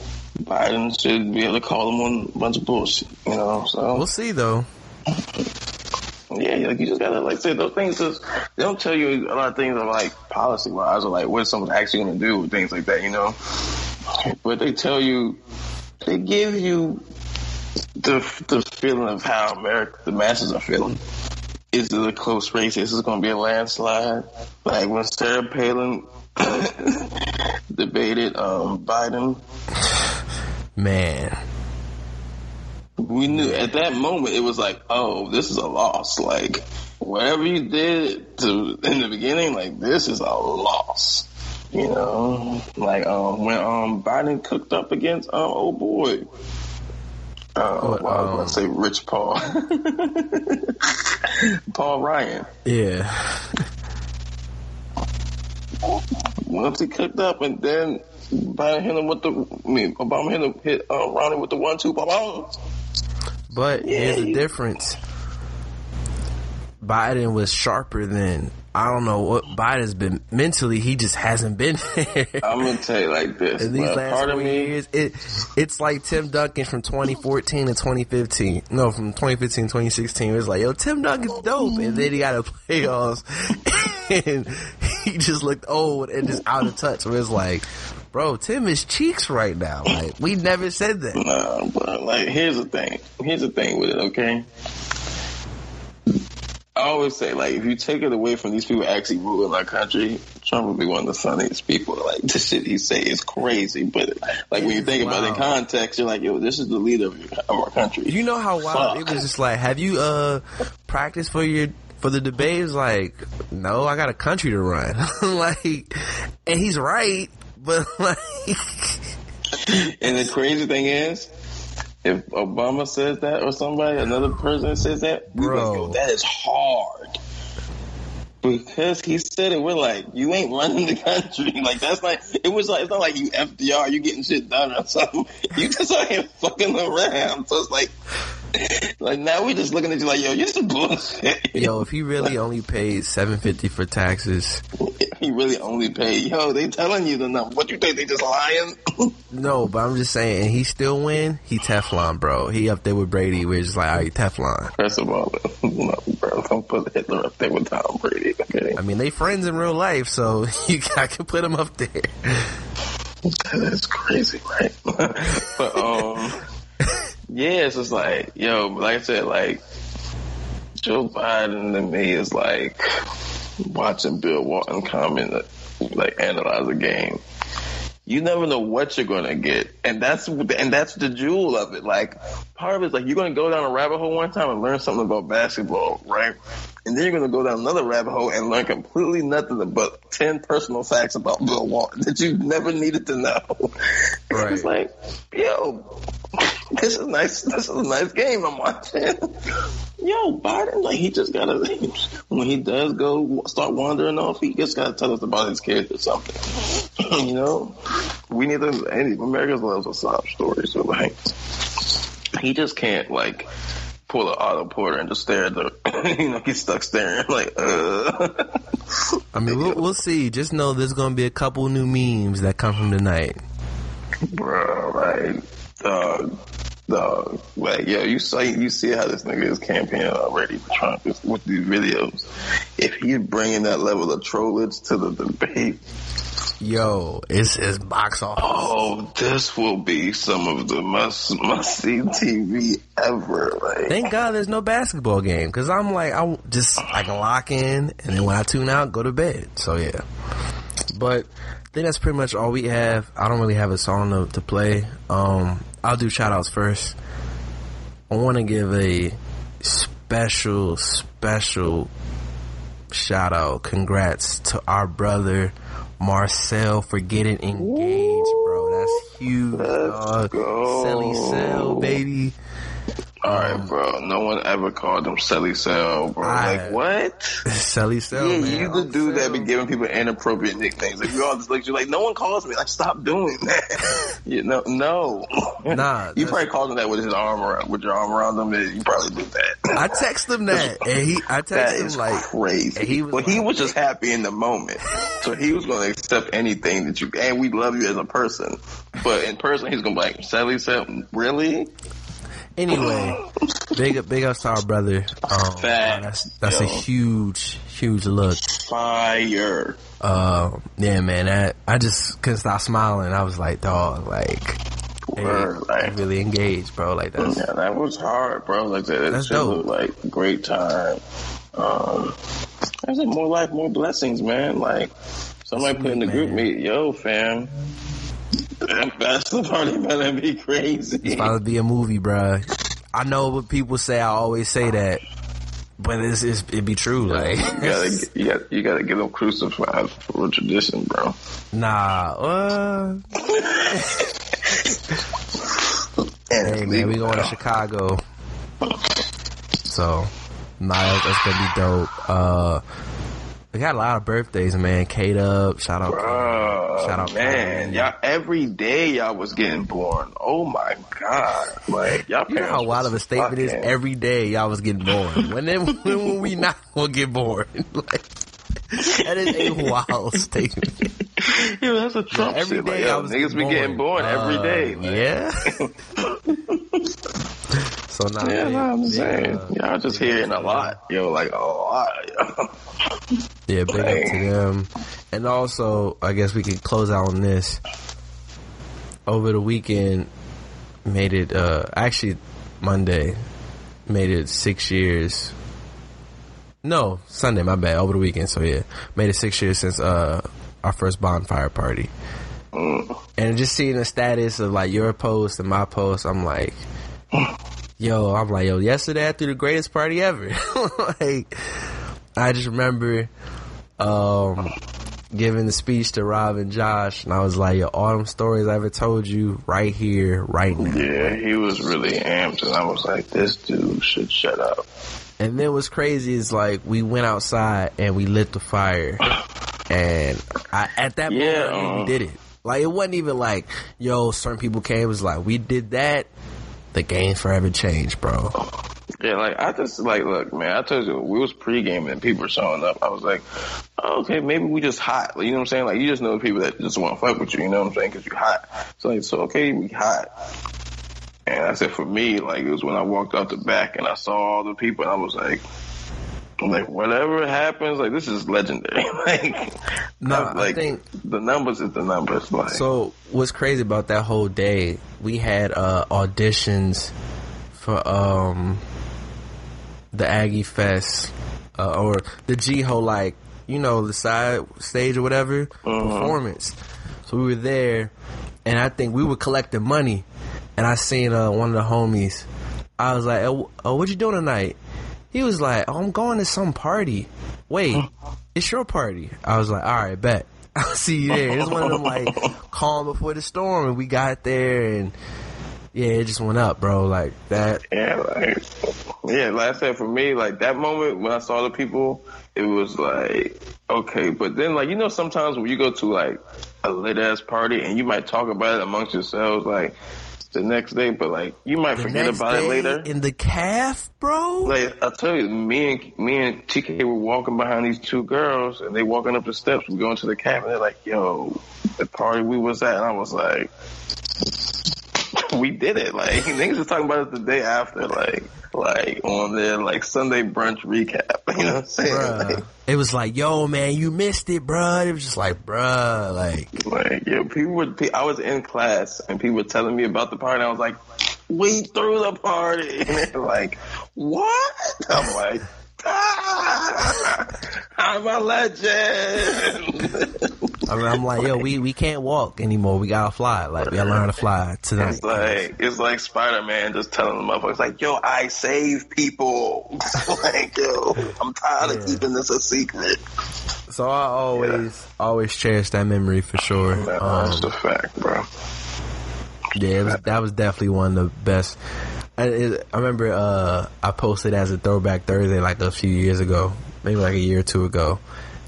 Biden should be able to call him on a bunch of bullshit. You know, so We'll see though. yeah, like you just gotta like say those things. Just, they don't tell you a lot of things are like policy wise or like what someone's actually gonna do with things like that. You know, but they tell you, they give you the the feeling of how America, the masses are feeling. Is it a close race? Is it going to be a landslide? Like when Sarah Palin [COUGHS] debated um, Biden, Man, we knew at that moment it was like, oh, this is a loss. Like whatever you did to in the beginning, like this is a loss. You know, like um, when um, Biden cooked up against um, oh boy. What, well, I was um, going to say Rich Paul. [LAUGHS] Paul Ryan. yeah. [LAUGHS] Once he cooked up and then Biden hit him with the, I mean, Obama hit, him, hit uh, Ronnie with the one, two. But Yeah, here's the difference. Biden was sharper than I don't know what Biden's been mentally. He just hasn't been [LAUGHS] there. I'm gonna tell you like this. In these last part of four me, years, it it's like Tim Duncan from 2014 to 2015. No, from 2015 to 2016. It's like, yo, Tim Duncan's dope, and then he got a playoffs, [LAUGHS] and he just looked old and just out of touch. It was like, bro, Tim is cheeks right now. Like we never said that. Nah, but like, here's the thing. Here's the thing with it, okay? I always say, like, if you take it away from these people actually ruling our country, Trump would be one of the funniest people. Like, the shit he say is crazy, but like when you think about it in context, you're like, yo, this is the leader of, of our country. You know how wild Fuck. it was just like, have you uh practiced for your for the debate? It's like, no, I got a country to run. [LAUGHS] like and he's right, but [LAUGHS] like And the crazy thing is, if Obama says that or somebody, another person says that, we Bro. yo, that is hard. Because he said it, we're like, you ain't running the country. [LAUGHS] Like that's like, it was like, it's not like you FDR, you getting shit done or something. [LAUGHS] You just out here fucking around. So it's like, [LAUGHS] like now we just looking at you like, yo, you're some bullshit. Yo, if he really only paid seven fifty for taxes, [LAUGHS] he really only paid. Yo, they telling you the number. What you think they just lying? [LAUGHS] no, but I'm just saying, and he still win, he Teflon, bro. He up there with Brady, we're just like, all right, Teflon. First of all, no, bro, don't put Hitler up there with Tom Brady. Okay. I mean, they friends in real life, so you I can put him up there. That's crazy, right? but um, yeah, it's just like yo, like I said, like Joe Biden to me is like watching Bill Walton come and like analyze a game. You never know what you're gonna get, and that's and that's the jewel of it. Like part of it is like you're gonna go down a rabbit hole one time and learn something about basketball, right? And then you're gonna go down another rabbit hole and learn completely nothing but ten personal facts about Bill Walton that you never needed to know. [LAUGHS] Right. It's like, yo, [LAUGHS] this is nice. This is a nice game I'm watching. Yo, Biden, like he just gotta [LAUGHS] when he does go start wandering off, he just gotta tell us about his kids or something. [LAUGHS] you know, we need to. Any Americans loves a sob story, so like he just can't like pull an Otto Porter and just stare at the. you know, he's stuck staring like. uh I mean, we'll, we'll see. Just know there's gonna be a couple new memes that come from tonight. Bro, like, dog, dog, like, yo, you see, you see how this nigga is campaigning already for Trump with these videos. If he's bringing that level of trollage to the debate, Yo, it's it's box office. oh, this will be some of the must must see TV ever. Like, Thank God there's no basketball game because I'm like I just I can lock in and then when I tune out, go to bed. So yeah, but I think that's pretty much all we have. I don't really have a song to, to play. Um, I'll do shout outs first. I want to give a special special shout out, congrats to our brother Marcel for getting engaged, bro. That's huge, dog. go. Selly Cell, baby. All right, bro. No one ever called him Selly Cell, bro. I- like, what? [LAUGHS] Selly Cell, Yeah, man. you the dude that be giving people inappropriate nicknames. Like you all just look, you're like, no one calls me. Like, stop doing that. [LAUGHS] you know, no. Nah, [LAUGHS] you probably called him that with his arm around, with your arm around him. and You probably did that. I text him that, and he, I that text him is like, crazy. and he was but he was just happy in the moment, so he was going to accept anything that you. And we love you as a person, but in person, he's going to be like, Sally said, really? Anyway, big up, big ups to our brother. Um, that's that's a huge, huge look. Fire. Uh, yeah, man, that I just couldn't stop smiling. I was like, dog, like, Word, like- really engaged, bro. Like that's Yeah, that was hard, bro. Like that, that That's dope. looked like great time. Um, I said more life, more blessings, man. Like somebody put in the group meet, yo, fam. That the party better be crazy. it's crazy. about to be a movie, bro. I know what people say. I always say that, but it's, it's it be true. Like, You gotta, [LAUGHS] you got, you gotta get them crucified for a tradition, bro. nah. Uh, [LAUGHS] Hey man, we going to. Chicago. So, nah, that's, that's gonna be dope. Uh, we got a lot of birthdays, man. Kate up, shout out, Bruh, shout out, man, y'all every day y'all was getting born. Oh my god, like y'all. You know how wild of a statement is? Every day y'all was getting born. [LAUGHS] When then, [LAUGHS] when were we not [LAUGHS] gonna get born? like, that is a wild statement. Yo, that's a Trump every shit. day Like, yo, I was niggas be getting born every Uh, day. man. Yeah. so now, Yeah, no, I'm big, saying. Y'all just hearing a lot. Yo, like a lot. Yo. Yeah, big up to them. And also, I guess we could close out on this. Over the weekend, made it, uh, actually, Monday, made it six years. No, Sunday, my bad, over the weekend, so yeah. Made it six years since, uh, our first bonfire party. And just seeing the status of, like, your post and my post, I'm like, yo, I'm like, yo, yesterday I threw the greatest party ever. [LAUGHS] like, I just remember um, giving the speech to Rob and Josh, and I was like, yo, all them stories I ever told you right here, right now. Yeah, he was really amped, and I was like, this dude should shut up. And then what's crazy is like we went outside and we lit the fire, and I, at that Yeah, moment um, did it. Like it wasn't even like, yo, certain people came. It was like we did that. The game forever changed, bro. Yeah, like I just like look, man. I told you we was pre-gaming and people were showing up. I was like, oh, okay, maybe we just hot. Like, you know what I'm saying? Like you just know people that just want to fuck with you. You know what I'm saying? Because you hot. So like, so okay, we hot. And I said for me, like it was when I walked out the back and I saw all the people, and I was like. I'm like whatever happens, like this is legendary. [LAUGHS] like, No, like think- the numbers is the numbers. Like, So what's crazy about that whole day? We had uh, auditions for um the Aggie Fest uh, or the Jiho like you know the side stage or whatever performance. So we were there, and I think we were collecting money, and I seen uh, one of the homies. I was like, "Oh, oh what you doing tonight?" He was like, "Oh, I'm going to some party." Wait, [LAUGHS] it's your party. I was like, "All right, bet." [LAUGHS] I'll see you there. It's one of them like [LAUGHS] calm before the storm, and we got there, and yeah, it just went up, bro. Like that. Yeah, like yeah, like I said, for me, like that moment when I saw the people, it was like okay. But then, like you know, sometimes when you go to like a lit ass party and you might talk about it amongst yourselves, like the next day, but like you might The forget about it later. in the calf, bro. Like I tell you, me and me and TK were walking behind these two girls, and they walking up the steps. We go into the cab, and they're like, "Yo, the party we was at," and I was like, [LAUGHS] "We did it!" Like niggas was talking about it the day after, like like on their like Sunday brunch recap. [LAUGHS] You know what I'm saying? Bruh. It was like, yo, man, you missed it, bruh. It was just like, bruh, like, Like, like yeah, people would. I was in class, and people were telling me about the party. I was like, "We threw the party," and [LAUGHS] like, "What?" I'm like. Ah, [LAUGHS] I'm a legend. I mean, I'm like, yo, we, we can't walk anymore. We gotta fly. Like, we gotta learn to fly tonight. It's like it's like Spider Man just telling the motherfuckers like, "Yo, I save people." [LAUGHS] like, yo, I'm tired of keeping this a secret. So I always, always cherish that memory for sure. That's Um, the fact, bro. Yeah, it was, that was definitely one of the best. I, it, I remember, uh, I posted as a throwback Thursday like a few years ago, maybe like a year or two ago.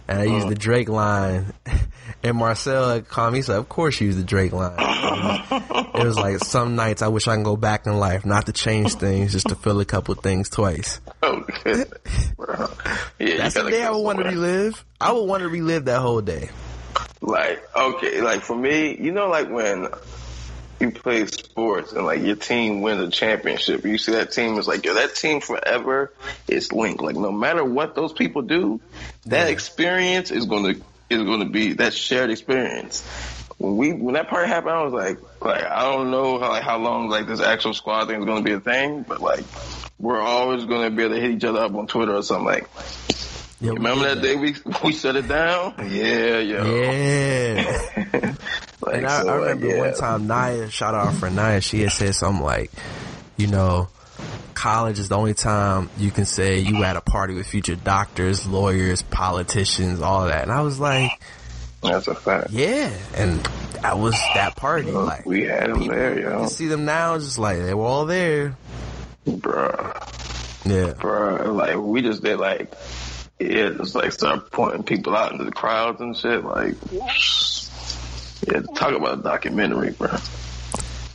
And I used the Drake line, [LAUGHS] and Marcel called me. He said, "Of course, you use the Drake line." [LAUGHS] it was like some nights I wish I can go back in life, not to change things, just to feel a couple things twice. Oh. [LAUGHS] Yeah, That's the day I would want to relive. I would want to relive that whole day. Like, okay, like for me, you know, like when you play sports and like your team wins a championship, you see that team is like, yo, that team forever is linked. Like, no matter what those people do, that experience is going to is going to be that shared experience. When we when that part happened, I was like, like I don't know how like how long like this actual squad thing is going to be a thing, but like we're always going to be able to hit each other up on Twitter or something like. Yeah, Remember did that day we we shut it down? [LAUGHS] Yeah, yo. Yeah. [LAUGHS] Like, And I, so, I like, remember yeah. one time Naya, shout out for Naya, she had said something like, you know, college is the only time you can say you at a party with future doctors, lawyers, politicians, all that. And I was like, That's a fact. yeah. And that was that party. Like, we had them there, yo. you see them now, just like, they were all there. Bruh. Yeah. Bruh. Like, we just did, like, yeah, just, like, start pointing people out into the crowds and shit. Like, yeah, talk about a documentary, bro.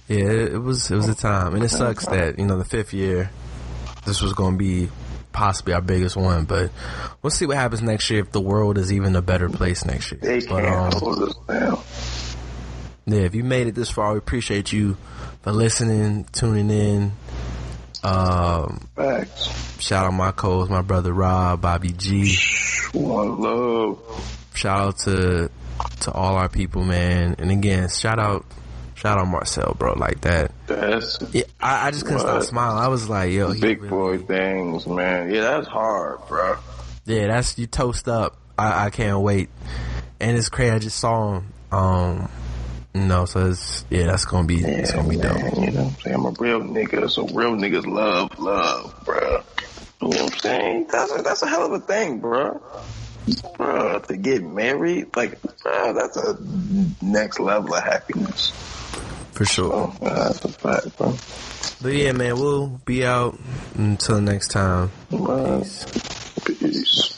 Yeah, it, was, it was a time. And it sucks that, you know, the fifth year, this was going to be possibly our biggest one. But we'll see what happens next year if the world is even a better place next year. They but, can't um, hold us down. yeah, if you made it this far, we appreciate you for listening, tuning in. Um, Facts. shout out my co my brother Rob, Bobby G. One love. Shout out to to all our people, man. And again, shout out shout out Marcel, bro. Like that. That's Yeah, I, I just couldn't stop smiling. I was like, yo, big really- boy things, man. Yeah, that's hard, bro. Yeah, that's you toast up. I, I can't wait. And it's crazy. I just saw him. Um, know, so it's yeah, that's gonna be it's gonna be dope. You know what I'm saying? I'm a real nigga, so real niggas love love, bro. You know what I'm saying? That's a, that's a hell of a thing, bro. Bro, to get married, like, bro, that's a next level of happiness. For sure. Oh, that's a fact, bro. But yeah, man, we'll be out until next time. Bro. Peace.